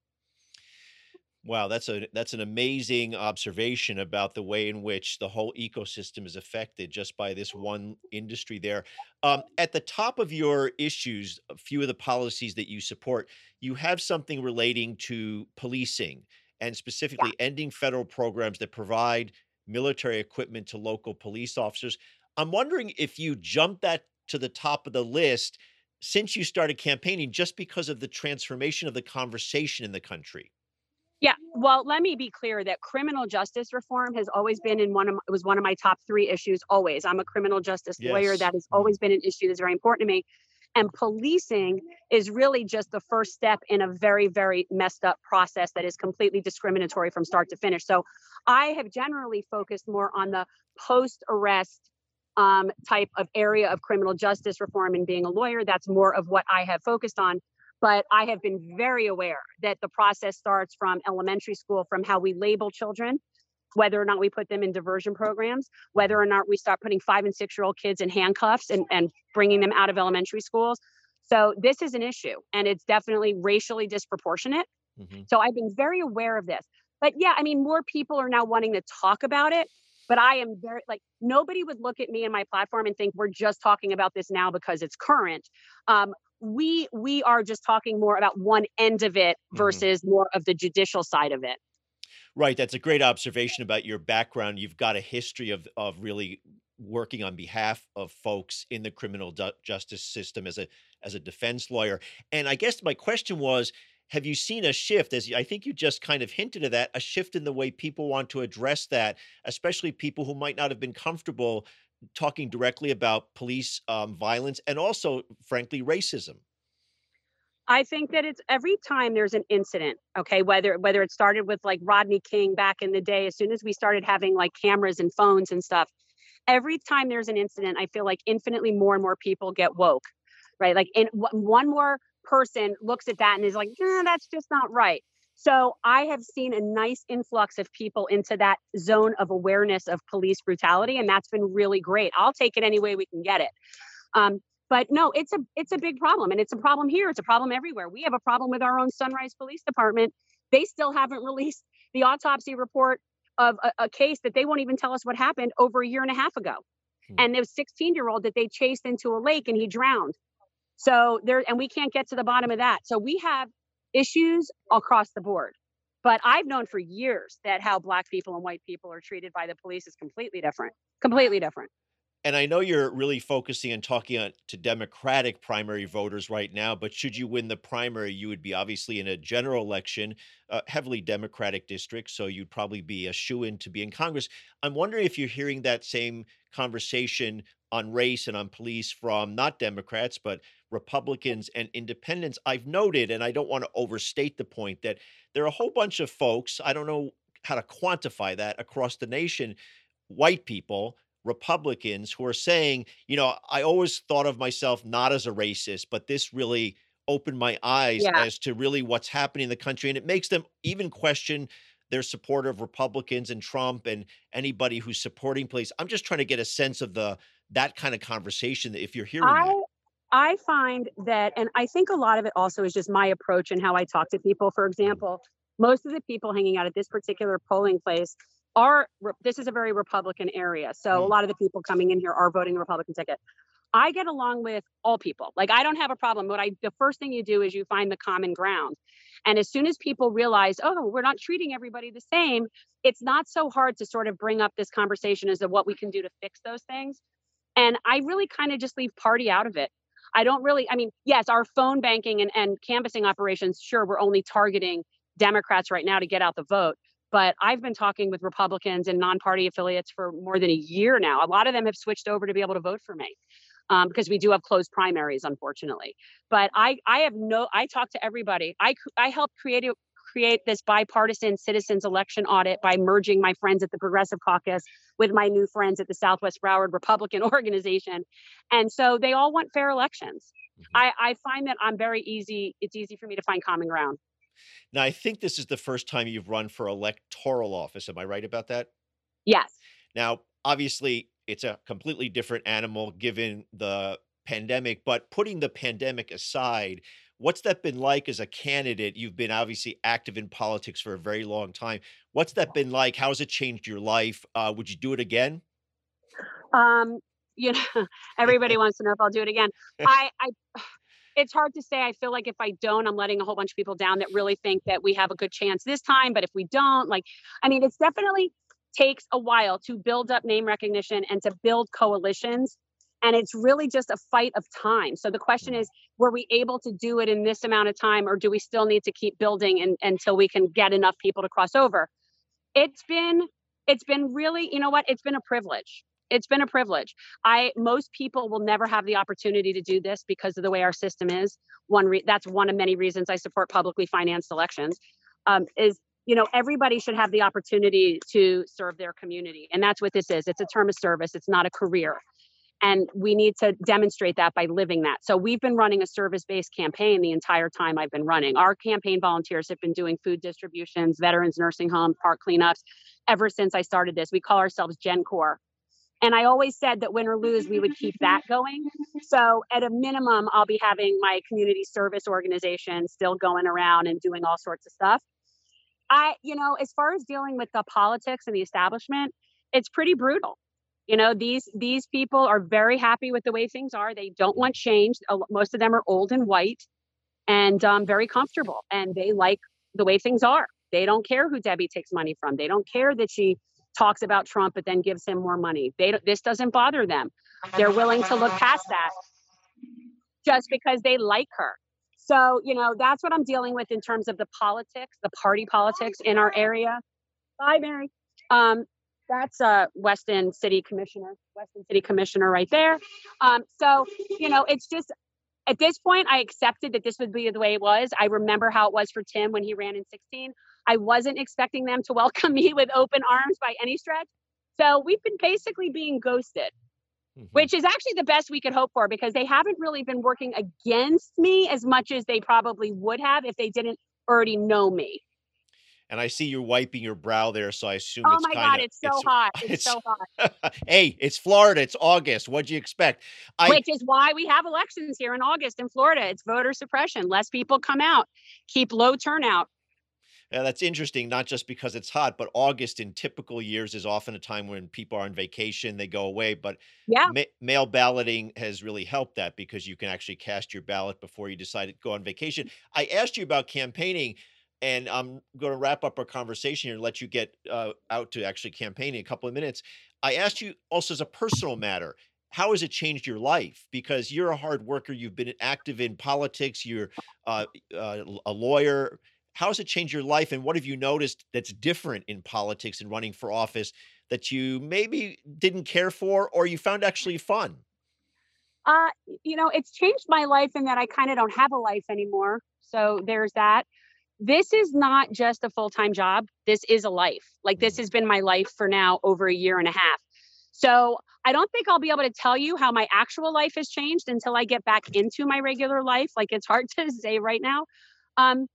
Wow, that's a that's an amazing observation about the way in which the whole ecosystem is affected just by this one industry there. Um, at the top of your issues, a few of the policies that you support, you have something relating to policing and specifically ending federal programs that provide military equipment to local police officers. I'm wondering if you jumped that to the top of the list since you started campaigning just because of the transformation of the conversation in the country. Yeah, well, let me be clear that criminal justice reform has always been in one of my, it was one of my top three issues. Always, I'm a criminal justice lawyer. That has Mhm. always been an issue that's very important to me. And policing is really just the first step in a very, very messed up process that is completely discriminatory from start to finish. So, I have generally focused more on the post-arrest um, type of area of criminal justice reform. And being a lawyer, that's more of what I have focused on but I have been very aware that the process starts from elementary school, from how we label children, whether or not we put them in diversion programs, whether or not we start putting five and six year old kids in handcuffs and, and bringing them out of elementary schools. So this is an issue and it's definitely racially disproportionate. Mhm. So I've been very aware of this. But yeah, I mean, more people are now wanting to talk about it. But I am very like nobody would look at me and my platform and think we're just talking about this now because it's current. Um, we we are just talking more about one end of it Mhm. versus more of the judicial side of it. Right, that's a great observation about your background. You've got a history of of really working on behalf of folks in the criminal justice system as a as a defense lawyer. And I guess my question was, have you seen a shift as I think you just kind of hinted at that, a shift in the way people want to address that, especially people who might not have been comfortable talking directly about police um, violence and also frankly racism. I think that it's every time there's an incident, okay, whether whether it started with like Rodney King back in the day, as soon as we started having like cameras and phones and stuff, every time there's an incident, I feel like infinitely more and more people get woke, right? Like in one more person looks at that and is like, nah, that's just not right. So I have seen a nice influx of people into that zone of awareness of police brutality, and that's been really great. I'll take it any way we can get it. Um, but no it's a it's a big problem and it's a problem here it's a problem everywhere we have a problem with our own sunrise police department they still haven't <laughs> released the autopsy report of a, a case that they won't even tell us what happened over a year and a half ago hmm. and there was 16 year old that they chased into a lake and he drowned so there and we can't get to the bottom of that so we have issues across the board. But i've known for years that how black people and white people are treated by the police is completely different completely different and I know you're really focusing on talking on, to Democratic primary voters right now, but should you win the primary, you would be obviously in a general election, uh, heavily Democratic district, so you'd probably be a shoe in to be in Congress. I'm wondering if you're hearing that same conversation on race and on police from not Democrats, but Republicans and independents. I've noted, and I don't want to overstate the point, that there are a whole bunch of folks, I don't know how to quantify that across the nation, white people Republicans who are saying, you know, I always thought of myself not as a racist, but this really opened my eyes yeah. as to really what's happening in the country. And it makes them even question their support of Republicans and Trump and anybody who's supporting police. I'm just trying to get a sense of the that kind of conversation that if you're hearing I, that. I find that, and I think a lot of it also is just my approach and how I talk to people. For example, most of the people hanging out at this particular polling place are this is a very Republican area. So mm. a lot of the people coming in here are voting the Republican ticket. I get along with all people. Like I don't have a problem. What I the first thing you do is you find the common ground. And as soon as people realize, oh, we're not treating everybody the same, it's not so hard to sort of bring up this conversation as to what we can do to fix those things. And I really kind of just leave party out of it. I don't really, I mean, yes, our phone banking and, and canvassing operations, sure, we're only targeting Democrats right now to get out the vote. But I've been talking with Republicans and non party affiliates for more than a year now. A lot of them have switched over to be able to vote for me. Um, because we do have closed primaries, unfortunately. But I, I have no, I talk to everybody. I, I helped create create this bipartisan citizens election audit by merging my friends at the Progressive Caucus with my new friends at the Southwest Broward Republican <laughs> Organization, and so they all want fair elections. Mm-hmm. I, I find that I'm very easy. It's easy for me to find common ground. Now, I think this is the first time you've run for electoral office. Am I right about that? Yes. Now, obviously, it's a completely different animal given the pandemic, but putting the pandemic aside, what's that been like as a candidate? You've been obviously active in politics for a very long time. What's that been like? How has it changed your life? Uh, would you do it again? Um, you know, <laughs> <laughs> everybody wants to know if I'll do it again. I, I <sighs> <laughs> <sighs> it's hard to say. I feel like if I don't, I'm letting a whole bunch of people down that really think that we have a good chance this time. But if we don't, like, I mean, it's definitely takes a while to build up name recognition and to build coalitions. And it's really just a fight of time. So the question is, were we able to do it in this amount of time, or do we still need to keep building in, until we can get enough people to cross over? It's been, it's been really, you know what? It's been a privilege it's been a privilege. I most people will never have the opportunity to do this because of the way our system is. One re- that's one of many reasons I support publicly financed elections. Um, is you know everybody should have the opportunity to serve their community, and that's what this is. It's a term of service. It's not a career. And we need to demonstrate that by living that. So we've been running a service based campaign the entire time I've been running. Our campaign volunteers have been doing food distributions, veterans nursing homes, park cleanups ever since I started this. We call ourselves GenCorps and I always said that win or lose, we would keep that going. So at a minimum, I'll be having my community service organization still going around and doing all sorts of stuff. I, you know, as far as dealing with the politics and the establishment, it's pretty brutal. You know, these these people are very happy with the way things are. They don't want change. Most of them are old and white, and um, very comfortable, and they like the way things are. They don't care who Debbie takes money from. They don't care that she talks about Trump but then gives him more money. They this doesn't bother them. They're willing to look past that just because they like her. So, you know, that's what I'm dealing with in terms of the politics, the party politics in our area. Bye, Mary. Um, that's uh Weston City Commissioner, Weston City Commissioner right there. Um, so, you know, it's just at this point, I accepted that this would be the way it was. I remember how it was for Tim when he ran in 16. I wasn't expecting them to <laughs> welcome me with open arms by any stretch. So we've been basically being ghosted, mm-hmm. which is actually the best we could hope for because they haven't really been working against me as much as they probably would have if they didn't already know me and I see you wiping your brow there, so I assume. Oh it's my kinda, god, it's so it's, hot! <laughs> It's, it's, so hot. <laughs> hey, it's Florida. It's August. What'd you expect? I, Which is why we have elections here in August in Florida. It's voter suppression. Less people come out. Keep low turnout. Yeah, that's interesting, not just because it's hot, but August in typical years is often a time when people are on vacation, they go away. But yeah, ma- mail balloting has really helped that because you can actually cast your ballot before you decide to go on vacation. I asked you about campaigning and I'm going to wrap up our conversation here and let you get uh, out to actually campaign in a couple of minutes. I asked you also as a personal matter, how has it changed your life? Because you're a hard worker, you've been active in politics, you're uh, uh, a lawyer. How has it changed your life, and what have you noticed that's different in politics and running for office that you maybe didn't care for, or you found actually fun? Uh, you know, it's changed my life in that I kind of don't have a life anymore. So there's that this is not just a full time job. This is a life. Like this mm-hmm. has been my life for now over a year and a half. So I don't think I'll be able to tell you how my actual life has changed until I get back into my regular life. Like it's hard <laughs> to say right now. Um,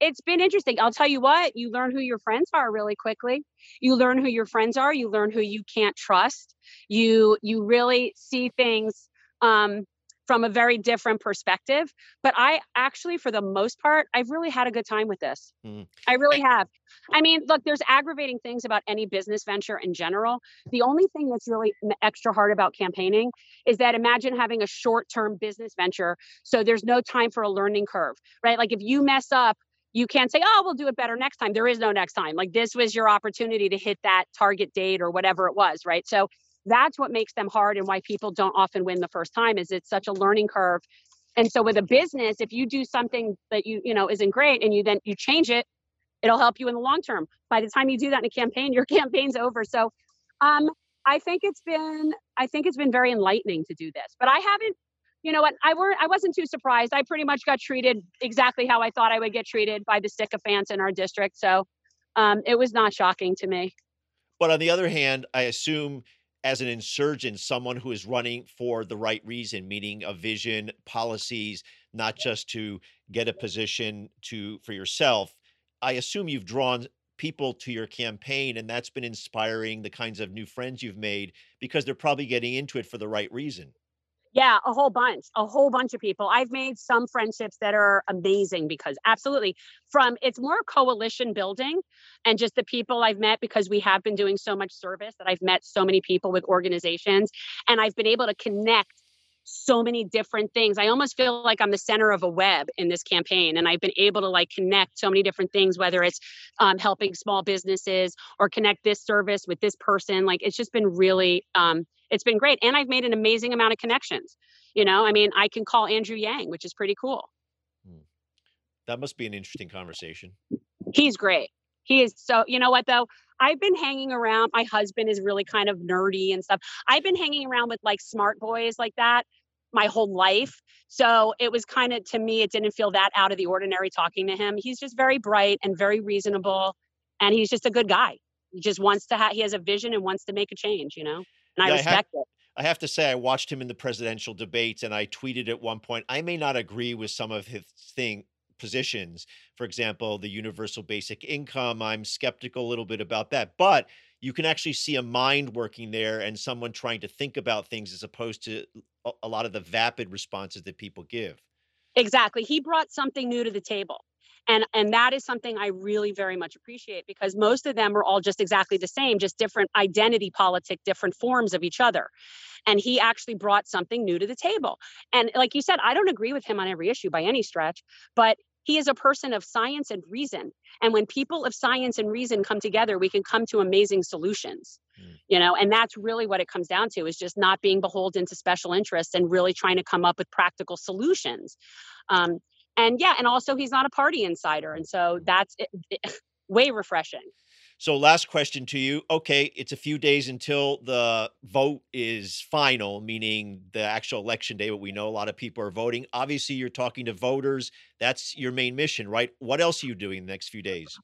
it's been interesting. I'll tell you what, you learn who your friends are really quickly. You learn who your friends are. You learn who you can't trust. You you really see things um, from a very different perspective. But I actually, for the most part, I've really had a good time with this. Mm. I really have. I mean, look, there's aggravating things about any business venture in general. The only thing that's really extra hard about campaigning is that imagine having a short term business venture. So there's no time for a learning curve, right? Like if you mess up, you can't say, oh, we'll do it better next time. There is no next time. Like this was your opportunity to hit that target date or whatever it was, right? So that's what makes them hard and why people don't often win the first time is it's such a learning curve. And so with a business if you do something that you you know isn't great and you then you change it it'll help you in the long term. By the time you do that in a campaign <laughs> your campaign's over. So um i think it's been i think it's been very enlightening to do this but i haven't you know what i weren't i wasn't too surprised. I pretty much got treated exactly how i thought i would get treated by the sycophants in our district. So um, it was not shocking to me. But on the other hand i assume as an insurgent, someone who is running for the right reason, meaning a vision, policies, not just to get a position to for yourself. I assume you've drawn people to your campaign and that's been inspiring the kinds of new friends you've made because they're probably getting into it for the right reason. Yeah, a whole bunch, a whole bunch of people. I've made some friendships that are amazing because absolutely from it's more coalition building and just the people I've met because we have been doing so much service that I've met so many people with organizations and I've been able to connect so many different things. I almost feel like I'm the center of a web in this campaign, and I've been able to like connect so many different things, whether it's um, helping small businesses or connect this service with this person. Like it's just been really, um, it's been great, and I've made an amazing amount of connections. You know, I mean, I can call Andrew Yang, which is pretty cool. Hmm. That must be an interesting conversation. He's great. He is so, you know what though? I've been hanging around. My husband is really kind of nerdy and stuff. I've been hanging around with like smart boys like that my whole life. So it was kind of, to me, it didn't feel that out of the ordinary talking to him. He's just very bright and very reasonable. And he's just a good guy. He just wants to have, he has a vision and wants to make a change, you know? And yeah, I respect I have, it. I have to say, I watched him in the presidential debates and I tweeted at one point, I may not agree with some of his thing positions. For example, the universal basic income, I'm skeptical a little bit about that. But you can actually see a mind working there and someone trying to think about things as opposed to a lot of the vapid responses that people give. Exactly. He brought something new to the table. And and that is something I really very much appreciate because most of them are all just exactly the same, just different identity politic, different forms of each other. And he actually brought something new to the table. And like you said, I don't agree with him on every issue by any stretch, but he is a person of science and reason. And when people of science and reason come together, we can come to amazing solutions. Mm. You know, and that's really what it comes down to is just not being beholden to special interests and really trying to come up with practical solutions. Um, and yeah, and also he's not a party insider. And so that's it, it, <laughs> way refreshing. So, last question to you. Okay, it's a few days until the vote is final, meaning the actual election day, but we know a lot of people are voting. Obviously, you're talking to voters. That's your main mission, right? What else are you doing the next few days?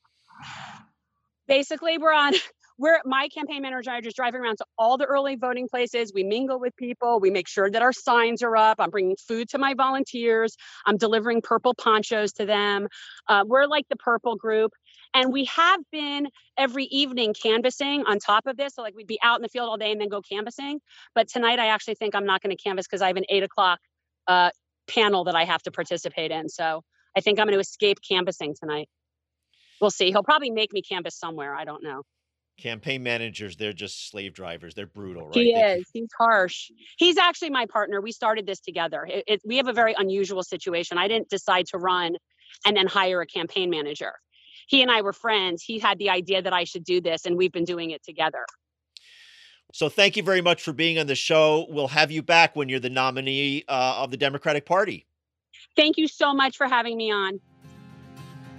<sighs> Basically, we're on we're my campaign manager and I are just driving around to all the early voting places. We mingle with people. We make sure that our signs are up. I'm bringing food to my volunteers. I'm delivering purple ponchos to them. Uh, we're like the purple group. And we have been every evening canvassing on top of this. So, like, we'd be out in the field all day and then go canvassing. But tonight, I actually think I'm not going to canvass because I have an eight o'clock uh, panel that I have to participate in. So, I think I'm going to escape canvassing tonight. We'll see. He'll probably make me canvass somewhere. I don't know campaign managers they're just slave drivers they're brutal right? He is he's harsh. He's actually my partner we started this together. It, it, we have a very unusual situation i didn't decide to run and then hire a campaign manager. He and i were friends he had the idea that i should do this and we've been doing it together. So thank you very much for being on the show. We'll have you back when you're the nominee uh, of the democratic party. Thank you so much for having me on.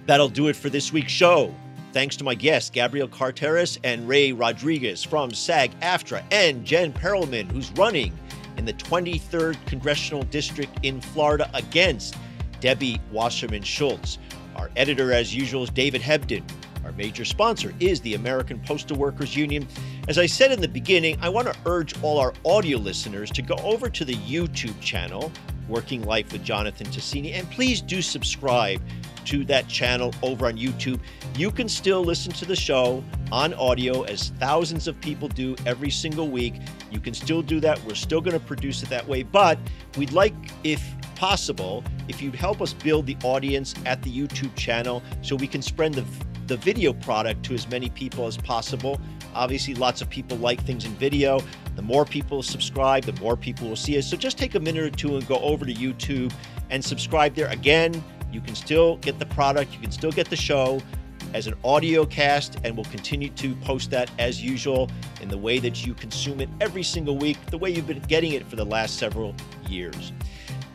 That'll do it for this week's show Thanks to my guests, Gabrielle Carteris and Ray Rodriguez from SAG AFTRA, and Jen Perelman, who's running in the 23rd Congressional District in Florida against Debbie Wasserman Schultz. Our editor, as usual, is David Hebden. Our major sponsor is the American Postal Workers Union. As I said in the beginning, I want to urge all our audio listeners to go over to the YouTube channel, Working Life with Jonathan Tasini, and please do subscribe to that channel over on YouTube. You can still listen to the show on audio as thousands of people do every single week. You can still do that. We're still going to produce it that way, but we'd like, if possible, if you'd help us build the audience at the YouTube channel so we can spread the the video product to as many people as possible. Obviously, lots of people like things in video. The more people subscribe, the more people will see us. So just take a minute or two and go over to YouTube and subscribe there. Again, you can still get the product, you can still get the show as an audio cast, and we'll continue to post that as usual in the way that you consume it every single week, the way you've been getting it for the last several years.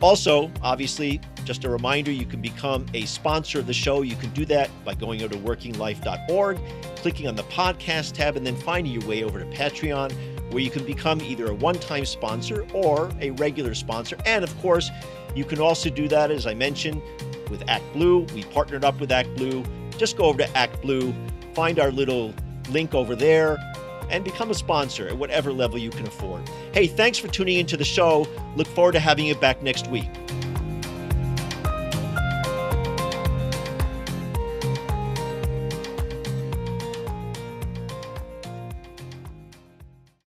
Also, obviously, just a reminder you can become a sponsor of the show. You can do that by going over to workinglife.org, clicking on the podcast tab, and then finding your way over to Patreon, where you can become either a one time sponsor or a regular sponsor. And of course, you can also do that, as I mentioned, with ActBlue. We partnered up with ActBlue. Just go over to ActBlue, find our little link over there, and become a sponsor at whatever level you can afford. Hey, thanks for tuning into the show. Look forward to having you back next week.